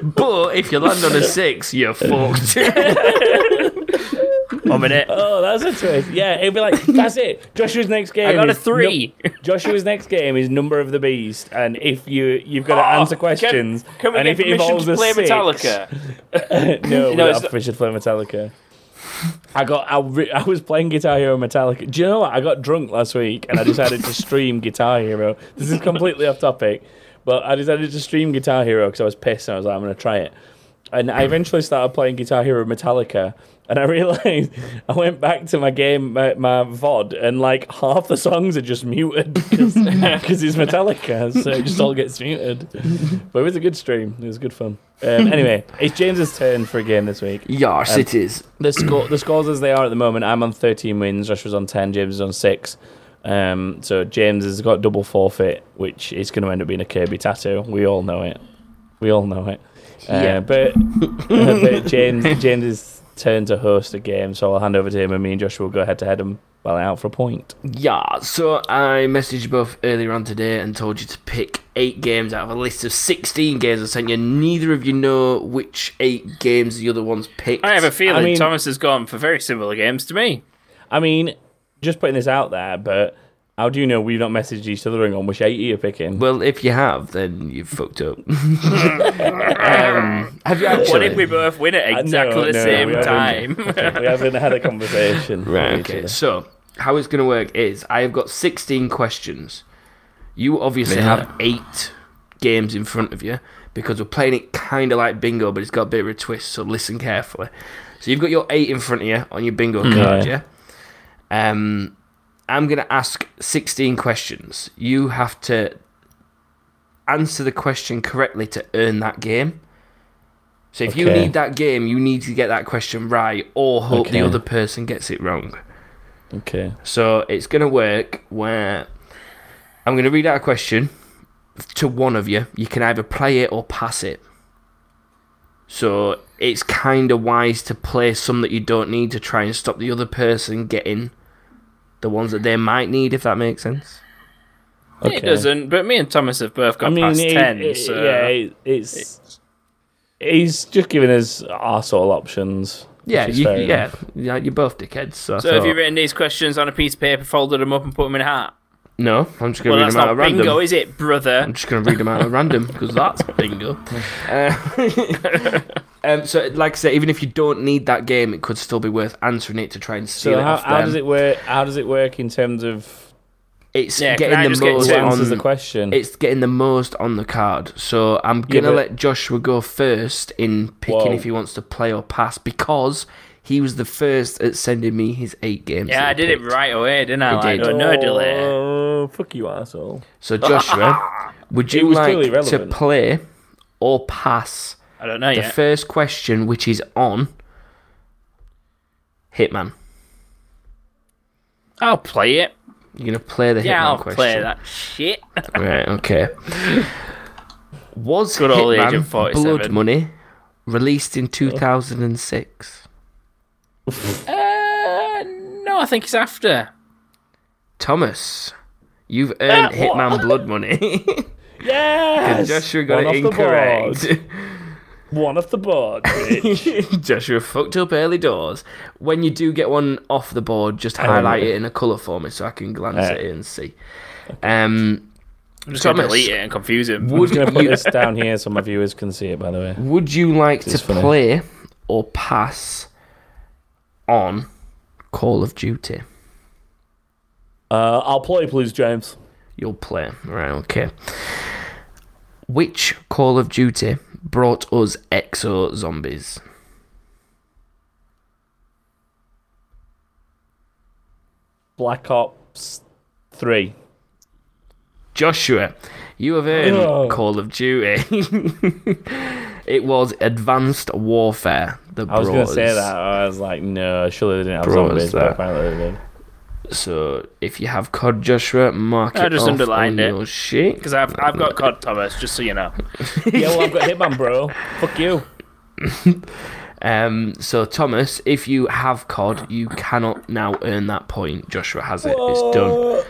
title? But if you land on a six, you're fucked. Oh, One minute. Oh, that's a twist. Yeah, it'd be like, that's it. Joshua's next game. I got a three. Joshua's next game is Number of the Beast, and if you you've got to Oh, answer questions, Can we and if it involves to a play six, Metallica? no, No, it's not- permission to play Metallica. I got I, re- I was playing Guitar Hero Metallica. Do you know what? I got drunk last week and I decided to stream Guitar Hero. This is completely off topic, but I decided to stream Guitar Hero because I was pissed and I was like, I'm going to try it. And I eventually started playing Guitar Hero Metallica, and I realized I went back to my game, my, my VOD, and like half the songs are just muted because it's Metallica, so it just all gets muted. But it was a good stream. It was good fun. Um, anyway, it's James's turn for a game this week. Yes, it is. The score, the scores as they are at the moment. I'm on 13 wins. Josh was on 10. James is on six. Um, so James has got double forfeit, which is going to end up being a Kirby tattoo. We all know it. We all know it. Uh, Yeah. But, but James James's turn to host a game, so I'll hand over to him, and me and Joshua will go head to head and well out for a point. Yeah, so I messaged you both earlier on today and told you to pick eight games out of a list of 16 games I sent you. Neither of you know which eight games the other ones picked. I have a feeling mean- Thomas has gone for very similar games to me. I mean, just putting this out there, but how do you know we've not messaged each other on which eight you're picking? Well, if you have, then you've fucked up. um, have you actually? What if we both win at Uh, no, exactly the no, same we haven't. time? we haven't had a conversation. Right, okay. So, how it's going to work is I have got 16 questions. You obviously Yeah. have eight games in front of you because we're playing it kind of like bingo, but it's got a bit of a twist, so listen carefully. So, you've got your eight in front of you on your bingo card, yeah? Um, I'm going to ask 16 questions. You have to answer the question correctly to earn that game. So, if you need that game, you need to get that question right or hope the other person gets it wrong. Okay. So it's going to work where I'm going to read out a question to one of you. You can either play it or pass it. So it's kind of wise to play some that you don't need to try and stop the other person getting the ones that they might need, if that makes sense. Okay. It doesn't, but me and Thomas have both got I mean, past it- 10. it- so. yeah, it, it's he's just giving us arsehole options. Yeah, you, yeah, yeah, you're both dickheads. So, I So have you written these questions on a piece of paper, folded them up, and put them in a hat? no, I'm just going Well, to read them out not at random. bingo, is it, brother? I'm just going to read them out at random because that's bingo. Uh, um, so, like I said, even if you don't need that game, it could still be worth answering it to try and steal So it how, off how does it work? How does it work in terms of It's Yeah, getting the most who to- answers on. the question? It's getting the most on the card. So I'm gonna but- let Joshua go first in picking Whoa. if he wants to play or pass because he was the first at sending me his eight games. Yeah, I he did it right away, didn't I? You Like, did. no, no delay. Oh, fuck you, asshole! So Joshua, would you like to play or pass I don't know the yet. first question, which is on Hitman? I'll play it. You're gonna play the Yeah, Hitman I'll question. play that shit. Right, okay. Was Good old Hitman Agent 47. Blood Money released in 2006? Uh, no, I think it's after. Thomas, you've earned Hitman Blood Money. Yes, Joshua got One it off the incorrect. Board. One off the board. bitch. Joshua fucked up early doors. When you do get one off the board, just Um, highlight it in a colour for me so I can glance Alright. at it and see. Um, I'm just going to delete it and confuse him. I'm just gonna put you this down here so my viewers can see it. By the way, would you like to funny. play or pass on Call of Duty? uh, I'll play, please, James. You'll play. Right, okay. Which Call of Duty brought us exo zombies? Black Ops Three. Joshua, you have earned Oh. Call of Duty. it was Advanced Warfare. The I was gonna say that. I was like, no, surely they didn't have zombies, but apparently they did. So if you have COD Joshua, mark I it just off underlined on it. your sheet. Because I've, I've got COD Thomas, just so you know. yeah, well, I've got Hitman, bro. Fuck you. Um, so Thomas, if you have COD, you cannot now earn that point. Joshua has it. It's done.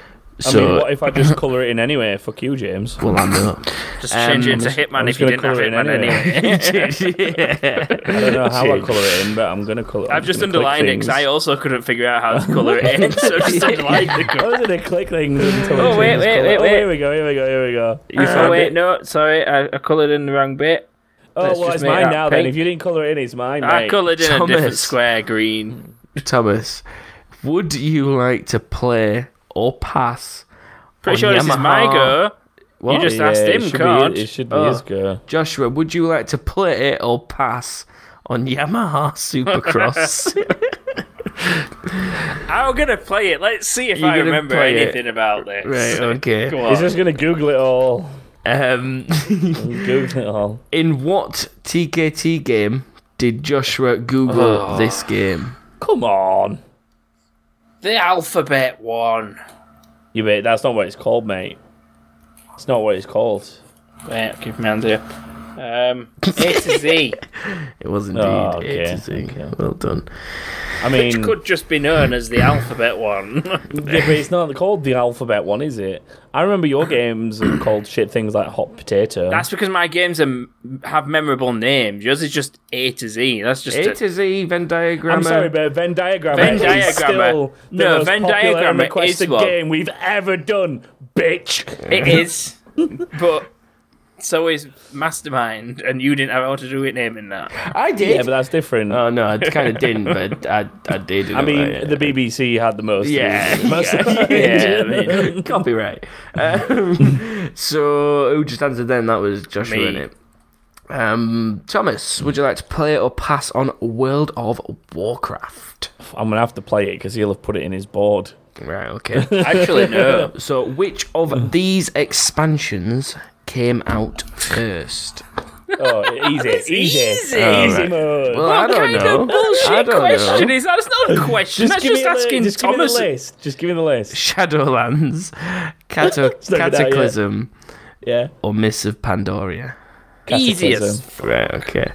I mean, what if I just colour it in anyway? Fuck you, James. well, I know. Just change it Um, into Hitman if you gonna didn't have it Hitman anyway. anyway. I don't know how I Change. colour it in, but I'm gonna colour. I'm I've just underlined it because. I also couldn't figure out how to colour it in, so just underlined the I colour. was gonna click things until Oh, it wait, changes wait, colour. wait, Oh, here we go. Here we go. Here we go. You Oh found wait, it? no, sorry, I, I coloured in the wrong bit. Oh Let's well, it's mine that now. Then, if you didn't colour it in, it's mine, I mate. coloured in a different Thomas. square green. Thomas, would you like to play or pass? Pretty on sure this is my Yamaha? go. What? You just Yeah, asked him, should can't? It should be Oh. his go. Joshua, would you like to play it or pass on Yamaha Supercross? I'm gonna play it. Let's see if You're I remember play it? anything about this. right, okay. Go He's just gonna Google it all. Um, Google it all. in what TKT game did Joshua Google Oh. this game? Come on. The alphabet one. You mate, that's not what it's called, mate. It's not what it's called. Wait, keep me on here. Um, A to Z, It was indeed Oh, A to Z. okay. Well done. I mean, which could just be known as the alphabet one. yeah, but it's not called the alphabet one, is it? I remember your games are called shit things like hot potato. That's because my games are, have memorable names. Yours is just A to Z. That's just A a, to Z, Venn diagram. I'm sorry, but Venn diagram Venn is diagrammer. still the No, most Venn popular and diagrammer requested is one. game we've ever done, bitch. It is, but so is Mastermind, and you didn't have how to do it naming that. I did. Yeah, but that's different. oh no, I kind of didn't, but I, I did. I mean, way. the BBC had the most. Yeah, most yeah, yeah, I mean, copyright. Um, so who just answered then? That was Joshua Me. in it. Um, Thomas, would you like to play or pass on World of Warcraft? I'm gonna have to play it because he'll have put it in his board. Right, okay. Actually, no. so, which of these expansions came out first? Oh, easy, easy, easy. easy, Alright. mode. Well, I What don't kind know. of bullshit I don't question know. is that? It's not a question. That's just me a li- asking just give me the list. Just give me the list. Shadowlands, Cato- not good out yet. Cataclysm, Yeah. or Mists of Pandaria? Easiest. Right, okay.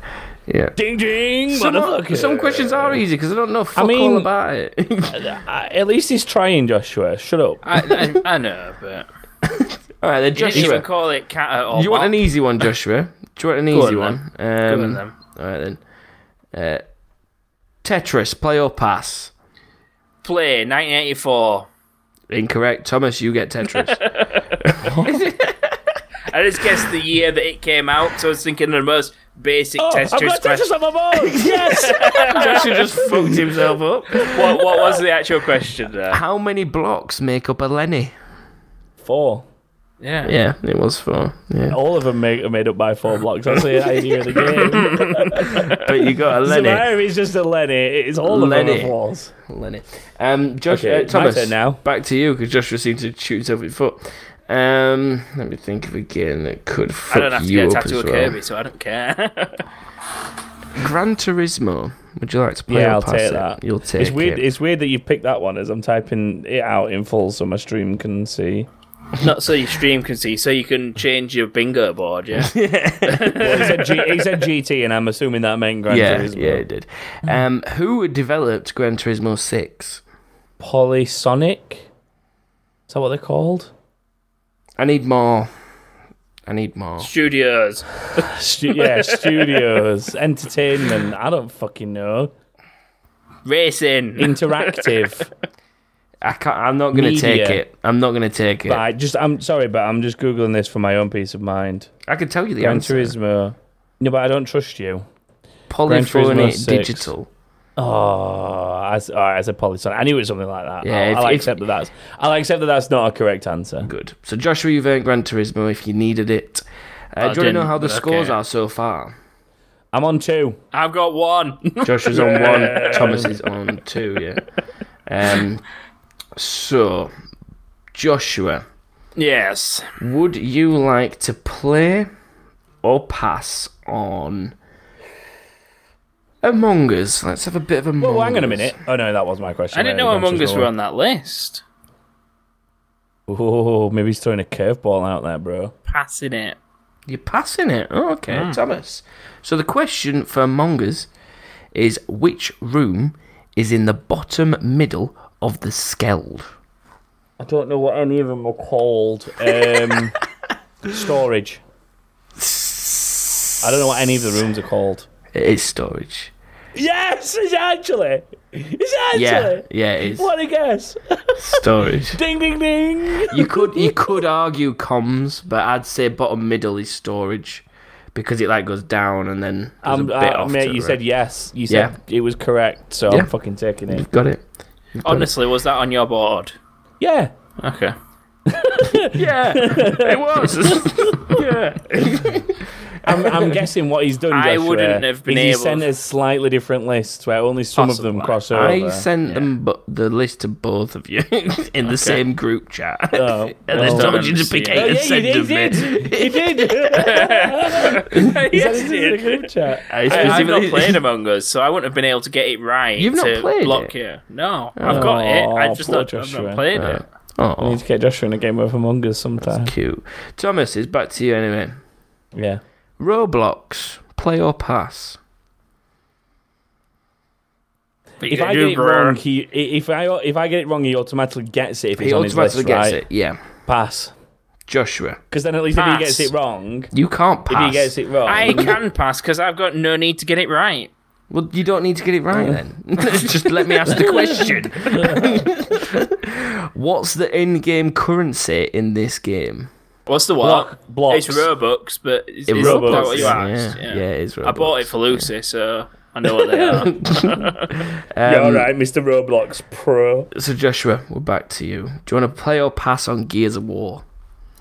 Yeah. Ding ding, Some, motherfucker. some questions are easy because I don't know fuck mean- all about it. Uh, At least he's trying, Joshua. Shut up. I, I, I know, but all right, then you didn't call it cat or you want an easy one, Joshua? Do you want an Go easy on, one? Go on, Um, then. all right then. Uh, Tetris, play or pass? Play 1984. Incorrect. Thomas, you get Tetris. I just guessed the year that it came out, so I was thinking the most basic Oh, I've got question. Tetris on my board. yes. Joshua just fucked himself up. What, what was the actual question there? How many blocks make up a Lenny? Four. Yeah. Yeah, it was four. Yeah, All of them make, are made up by four blocks. That's the idea of the game. but you got a Lenny. where it's just a Lenny. It's all of them Lenny. are fours. Lenny. Um, Josh, Okay, uh, my Thomas, turn now. back to you because Joshua seemed to shoot himself in the foot. Um, let me think of a game that could fuck I don't have to you get a up tattoo as of well. Kirby, so I don't care. Gran Turismo. Would you like to play Yeah, or I'll take it? that. You'll take It's weird. it. It's weird that you've picked that one as I'm typing it out in full so my stream can see. Not so your stream can see, so you can change your bingo board, yeah? Well, he, said G- he said GT, and I'm assuming that meant Gran yeah, Turismo. yeah, it did. Um, who developed Gran Turismo Six? Polysonic. Is that what they're called? I need more. I need more. Studios. Stu- yeah, studios, entertainment. I don't fucking know. Racing. Interactive. I can't. I'm not gonna take it. I'm not gonna take it. But I just, I'm sorry, but I'm just googling this for my own peace of mind. I can tell you the answer. Gran answer. Turismo. No, but I don't trust you. Polyphony Turismo 6. digital. Oh, as, all right, as a polysonic. I knew it was something like that. Yeah, I'll, if- I'll if- accept that that's. I'll accept that that's not a correct answer. Good. So Joshua, you've earned Gran Turismo if you needed it. Uh, I do you want to know how the scores okay. are so far? I'm on two. I've got one. Joshua's on one. Thomas is on two. Yeah. Um. So, Joshua, yes. would you like to play or pass on Among Us? Let's have a bit of Among Oh, hang on a minute. Oh no, that was my question. I didn't know Among Us were on that list. Oh, maybe he's throwing a curveball out there, bro. Passing it. You're passing it. Oh, okay, Hmm. Thomas. So the question for Among Us is which room is in the bottom middle of the skeld? I don't know what any of them are called. Um, storage. I don't know what any of the rooms are called. It is storage. Yes, it's actually. It's actually. Yeah, yeah, it is What a guess. storage. ding, ding, ding. You could you could argue comms, but I'd say bottom middle is storage because it like goes down and then Um, a bit uh, off mate, you said yes. You said it was correct, so Yeah. I'm fucking taking it. You've got it. Honestly, was that on your board? Yeah. Okay. yeah, it was. yeah. I'm, I'm guessing what he's done. I wouldn't have been is he able- sent us slightly different lists where only some of them cross over. I sent them bu- the list to both of you in the same group chat. Oh, and then well. told you to pick Oh, eight Oh, and yeah, send he, he them did. me. He did. He yes, sent it in the group chat. I I, I've not played Among Us, so I wouldn't have been able to get it right. You've not to played block it? you. No, I've got it. I Oh, just poor not, I've not played Uh, it. We Oh, need to get Joshua in a game of Among Us sometime. That's cute. Thomas, it's back to you anyway. Yeah. Roblox, play or pass? But If I get it wrong, he if I if I get it wrong, he automatically gets it. If it's He on his automatically list, gets right? it. Yeah. Pass. Joshua, Because then at least if he gets it wrong, you can't pass. if he gets it wrong, I can pass because I've got no need to get it right. Well, you don't need to get it right then. Just let me ask the question. What's the in-game currency in this game? What's the what? Block- blocks. It's Robux, but is, It is Robux, that what you asked? Yeah, yeah, it is I bought it for Lucy, so I know what they are. yeah, all Um, right, Mr. Roblox Pro. So Joshua, we're back to you. Do you want to play or pass on Gears of War?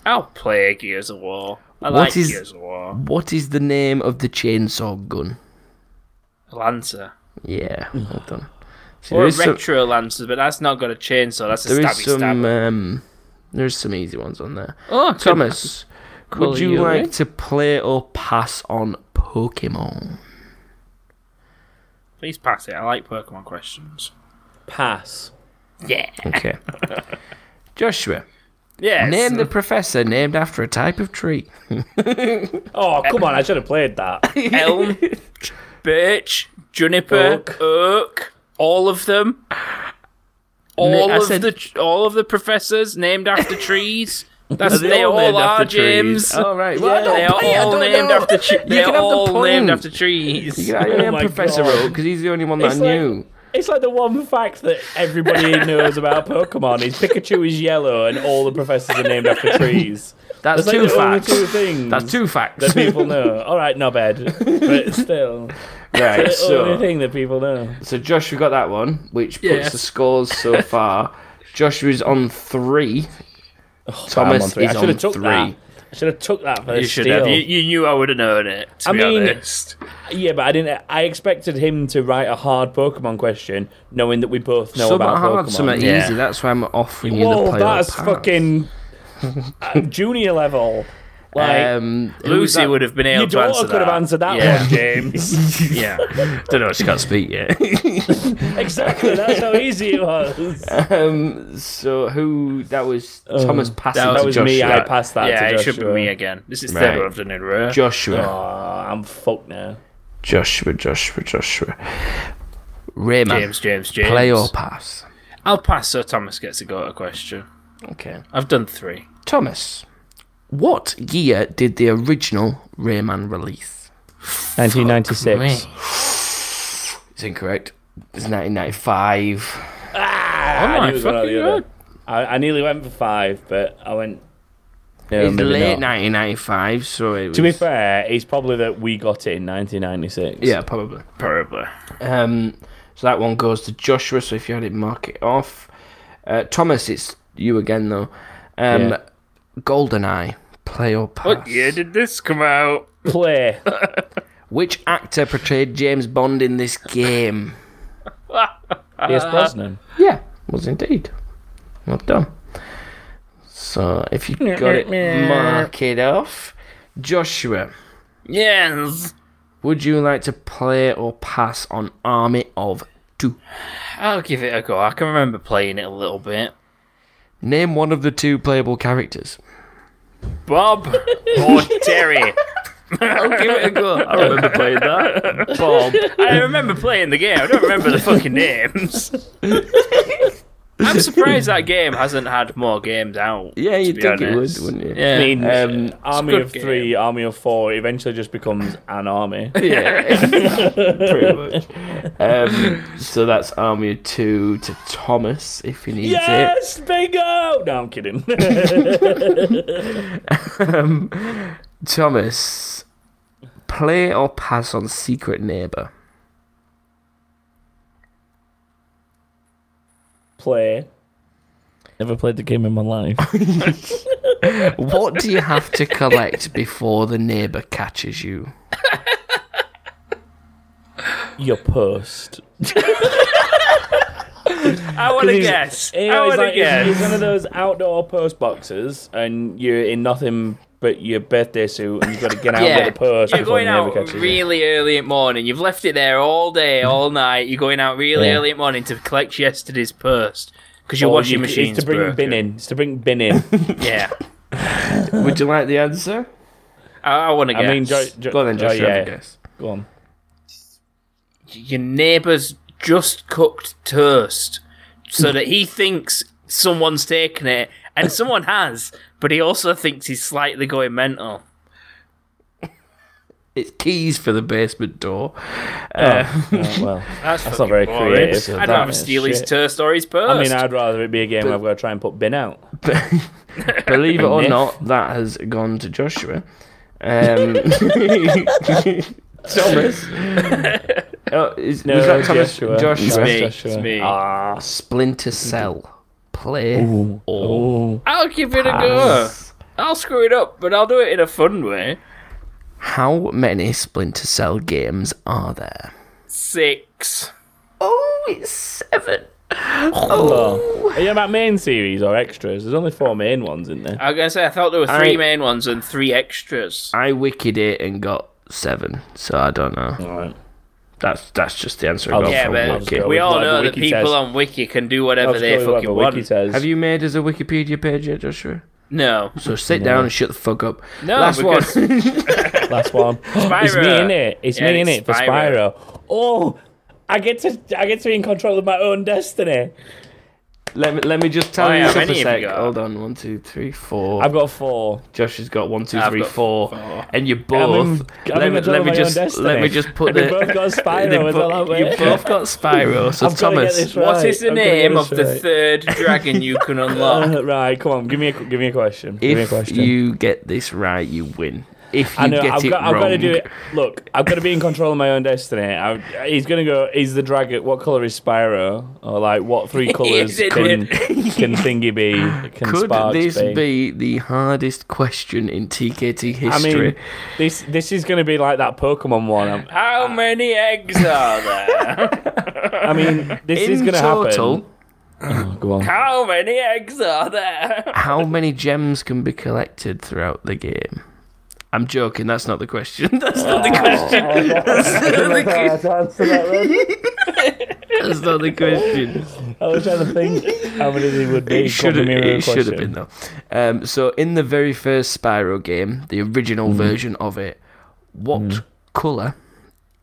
I'll play Gears of War. I What like is- Gears of War. What is the name of the chainsaw gun? Lancer. Yeah, well done. So Or there a is some, retro Lancer, but that's not got a chainsaw. That's a there is stabby some, stab. um, there's some easy ones on there. oh, Thomas, would you you like in? to play or pass on Pokemon? Please pass it. I like Pokemon questions. Pass. Yeah. Okay. Joshua, Yes. name the professor named after a type of tree. Oh, come on, I should have played that. elm, birch, juniper, Oak. oak, all of them. All I of said- the all of the professors named after trees. That's Are they they, all all, named are, after trees? James. Oh, right. Well, I don't they are play, all named know. after tre- They're can the all named after trees. You can Oh name Professor God. Oak because he's the only one that It's I like- knew. It's like the one fact that everybody knows about Pokemon is Pikachu is yellow and all the professors are named after trees. That's That's like two the only facts. two things That's two facts. that people know. All right, not bad, but still, right. the only thing that people know. so Joshua got that one, which puts Yes. the scores so far. Joshua's on three. Oh, I'm Thomas on three. I is should on have took three. that. I should have took that for You should steal. have. You, you knew I would have known it. To I be mean- honest. Yeah, but I didn't. I expected him to write a hard Pokemon question, knowing that we both know Some about are hard, Pokemon. some are Yeah. easy. That's why I'm offering you the Whoa, play or that's pass. fucking junior level. Like Um, Lucy that? would have been able your to answer daughter could have that. answered that yeah. one, James. yeah. Don't know. She can't speak yet. exactly. That's how easy it was. um, so who? That was Thomas passing that to That was me. Joshua. I passed that yeah, to it Joshua. should be me again. This is Right. third I've done in a row. Joshua. Oh, I'm fucked now. Joshua. Joshua. Joshua. Rayman. James, James, James. Play or pass? I'll pass so Thomas gets to go at a question. Okay. I've done three. Thomas, what year did the original Rayman release? 1996. Me. It's incorrect. It's 1995. I my knew it was one or the other. I, I nearly went for five, but I went. No, It's maybe late not. 1995, so it was. To be fair, it's probably that we got it in 1996. Yeah, probably. Probably. Um, so that one goes to Joshua. So if you had it, mark it off. Uh, Thomas, it's you again though. Um, Yeah. Goldeneye, play or pass. What year did this come out? Play. Which actor portrayed James Bond in this game? Pierce Brosnan. Yeah, was indeed. Well done. So if you got it, mark it off. Joshua, Yes. would you like to play or pass on Army of Two? I'll give it a go. I can remember playing it a little bit. Name one of the two playable characters. Bob or Terry? I'll give it a go. I remember playing that. Bob. I remember playing the game. I don't remember the fucking names. I'm surprised that game hasn't had more games out. Yeah, you'd be think it would, wouldn't you? Yeah. I mean, Um, Army good of Three, Army of Four eventually just becomes an army. Yeah, pretty much. Um, so that's Army of Two to Thomas if he needs it. Yes, bingo! No, I'm kidding. Um, Thomas, play or pass on Secret Neighbor? Play. Never played the game in my life. What do you have to collect before the neighbor catches you? Your post. I want to guess. You I want to like, it's, guess. it's one of those outdoor post boxes, and you're in nothing but your birthday suit, and you've got to get out and Yeah, get the purse. You're before going the neighbour out catches you. really early in the morning. You've left it there all day, mm-hmm. all night. You're going out really Yeah. early in the morning to collect yesterday's purse because your Or washing you- machine's It's to bring broken. bin in. It's to bring bin in. Yeah, Would you like the answer? I, I want to guess. I mean, jo- jo- Go on then, oh, Joshua. yeah. guess. Go on. your neighbour's just cooked toast so that he thinks someone's taken it, and someone has, but he also thinks he's slightly going mental. It's keys for the basement door. Oh, well, That's, That's not very boring. creative, I'd so rather that is steal his shit. toast or his post. I mean, I'd rather it be a game where I've got to try and put bin out. Believe it or Niff. not, that has gone to Joshua. Um, Thomas. Oh, is, No, was that Thomas? Joshua. Joshua. It's me. Joshua. It's me. Ah. Splinter Cell. Play or Oh. I'll give it a go. I'll screw it up, but I'll do it in a fun way. How many Splinter Cell games are there? Six. Oh, it's seven. Oh. Are you about main series or extras? There's only four main ones, isn't there? I was gonna say I thought there were three I- main ones and three extras. I wicked it and got seven, so I don't know. Alright. That's that's just the answer I I'll Yeah, from but Wiki. we all whatever know that people says. on Wiki can do whatever they just go with fucking whatever want. Wiki says. Have you made us a Wikipedia page yet, Joshua? No, So sit down and shut the fuck up. no, Last one. Last one. it's me in it. It's Yeah, me in it for Spyro. Spyro. Oh, I get to I get to be in control of my own destiny. Let me let me just tell Oh, you yeah, this how up a many have sec. you got? Hold on, one, two, three, four. I've got four. Josh has got one, two, I've three, got four, four. and you I'm both. in- I'm let me control let of me my own just let destiny. me just put And we the. both got Spyro they as bo- well, haven't you both got Spyro. So I've gotta get Thomas, this right. is the I've gotta get name this of the right. third dragon you can unlock? Uh, right, come on, give me a give me a question. give me a if question. you get this right, you win. If you I know get I've it got, wrong, I've got to do it. Look, I've got to be in control of my own destiny. I, he's gonna go. Is the dragon? What color is Spyro? Or like what three colors can can thingy be? Can Could Sparks this be? be the hardest question in TKT history? I mean, this this is gonna be like that Pokemon one. I'm- How many eggs are there? I mean, this in is gonna happen. Oh, go on. How many eggs are there? how many gems can be collected throughout the game? I'm joking. That's not the question. That's not the question. That's not the question. That's not the question. I was trying to think how many they would be. It should have. Give me a It should have been though. Um, so in the very first Spyro game, the original Mm. version of it, what color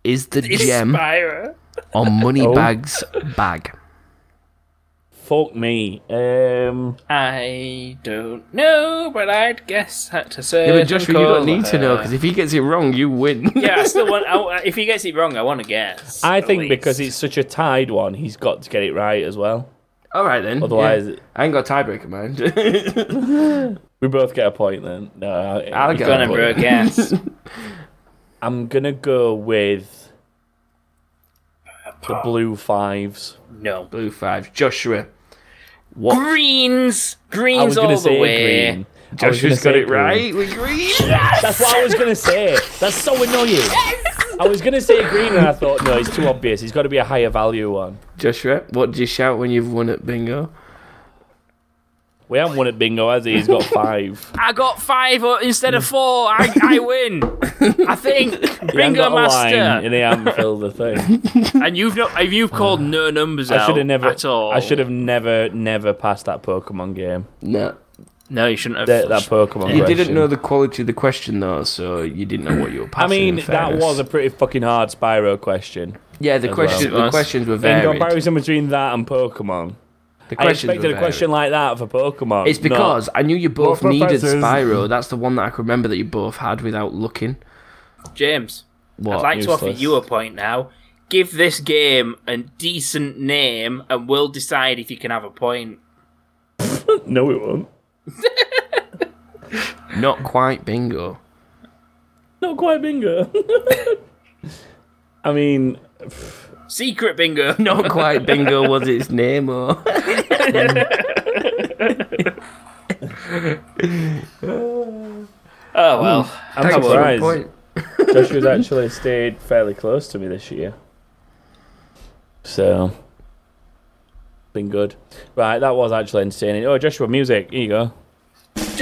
is the It's gem Spyro. on Oh. Moneybag's bag? Fuck me. Um, I don't know, but I'd guess that to say. Yeah, but Joshua, you don't need to know because if he gets it wrong, you win. yeah, I still want. I, if he gets it wrong, I want to guess. I at think least. because it's such a tied one, he's got to get it right as well. All right then. Otherwise, yeah. I ain't got a tiebreaker, man. we both get a point then. No, I- I'll get Gonna a point. broke yes. I'm gonna go with the blue fives. No. Blue fives. Joshua. What? Greens. I Greens was all say the way. green. I was got say it green. right with green. That's what I was gonna say. That's so annoying. Yes! I was gonna say green, and I thought no, it's too obvious. He's got to be a higher value one. Joshua, what do you shout when you've won at bingo? We haven't won at bingo, has he? He's got five. I got five instead of four. I, I win. I think bingo got a line, master. and he hasn't filled the thing. And you've not you've called no numbers I out should have never. at all. I should have never, never passed that Pokemon game. No. No, you shouldn't have. That, that Pokemon. You question. didn't know the quality of the question though, so you didn't know what you were passing. I mean, that was a pretty fucking hard Spyro question. yeah. The as question, well. the questions were In varied. comparison between that and Pokemon, The I expected a question like that for Pokemon. It's not- because I knew you both More needed professors. Spyro. That's the one that I could remember that you both had without looking. James, What? I'd like to offer you a point now. Give this game a decent name, and we'll decide if you can have a point. no, it won't. Not quite bingo. Not quite bingo. I mean, Secret bingo. Not quite bingo was its name, or Oh well. Hmm. I'm Thanks surprised. Joshua's actually stayed fairly close to me this year. So, been good. Right, that was actually entertaining. Oh, Joshua, music. Here you go. It's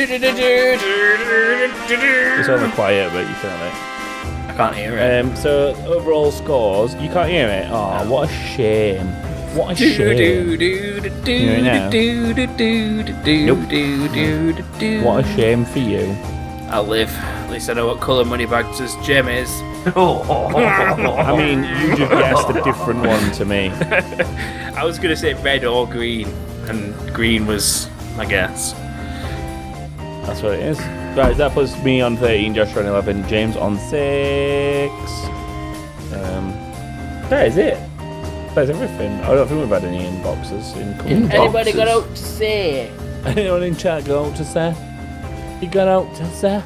only quiet, but you can have I can't hear it. Um, so, overall scores. You can't hear it? Oh, what a shame. What a shame. What a shame for you. I'll live. At least I know what colour Moneybags' gem is. I mean, you just guessed a different one to me. I was gonna say red or green, and green was my guess. That's what it is. Right, that puts me on 13, Joshua on 11, James on 6. Um, that is it. That's everything. I don't think we've had any inboxes. In In- Anybody got out to say? Anyone in chat got out to say? You got out to say?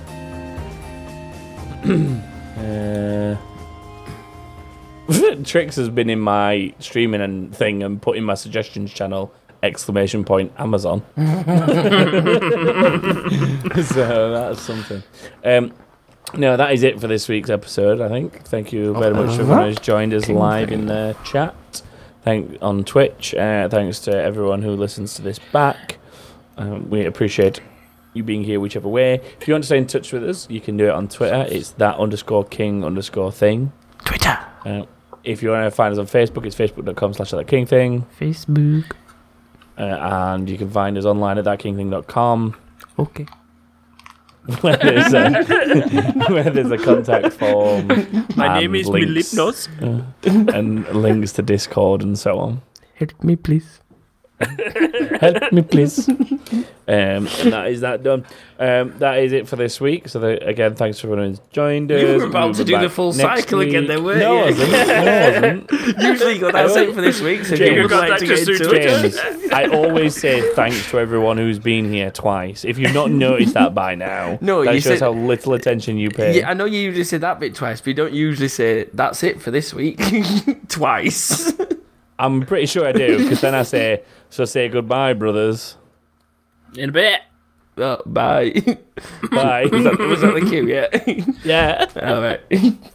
uh, Trix has been in my streaming and thing and putting my suggestions channel exclamation point Amazon. so that's something. Um, no, that is it for this week's episode. I think. Thank you very much for everyone who's joined us live in the chat. Thank on Twitch. Uh, thanks to everyone who listens to this back. Um, we appreciate you being here whichever way. If you want to stay in touch with us, you can do it on Twitter. It's that underscore king underscore thing. Twitter, Uh, if you want to find us on Facebook, it's facebook.com slash that king thing. Facebook. Uh, and you can find us online at thatkingthing.com Okay. where there's a, where there's a contact form. My name is links, Milipnos. and links to Discord and so on. Help me, please. Help me, please. Um, and that is that done. Um, that is it for this week. So the, again, thanks for everyone who's joined us. You were about We'll to do the full cycle again week. then, weren't no, I wasn't. No, I wasn't. Usually you go, that's it for this week. So James, you would got like to just get in through touch. James, I always say thanks to everyone who's been here twice. If you've not noticed that by now, No, that you shows said- how little attention you pay. Yeah, I know you usually say that bit twice, but you don't usually say that's it for this week twice. I'm pretty sure I do because then I say, "So say goodbye, brothers. In a bit. oh, bye. Bye." was, that, was that the cue? Yeah. yeah. All right.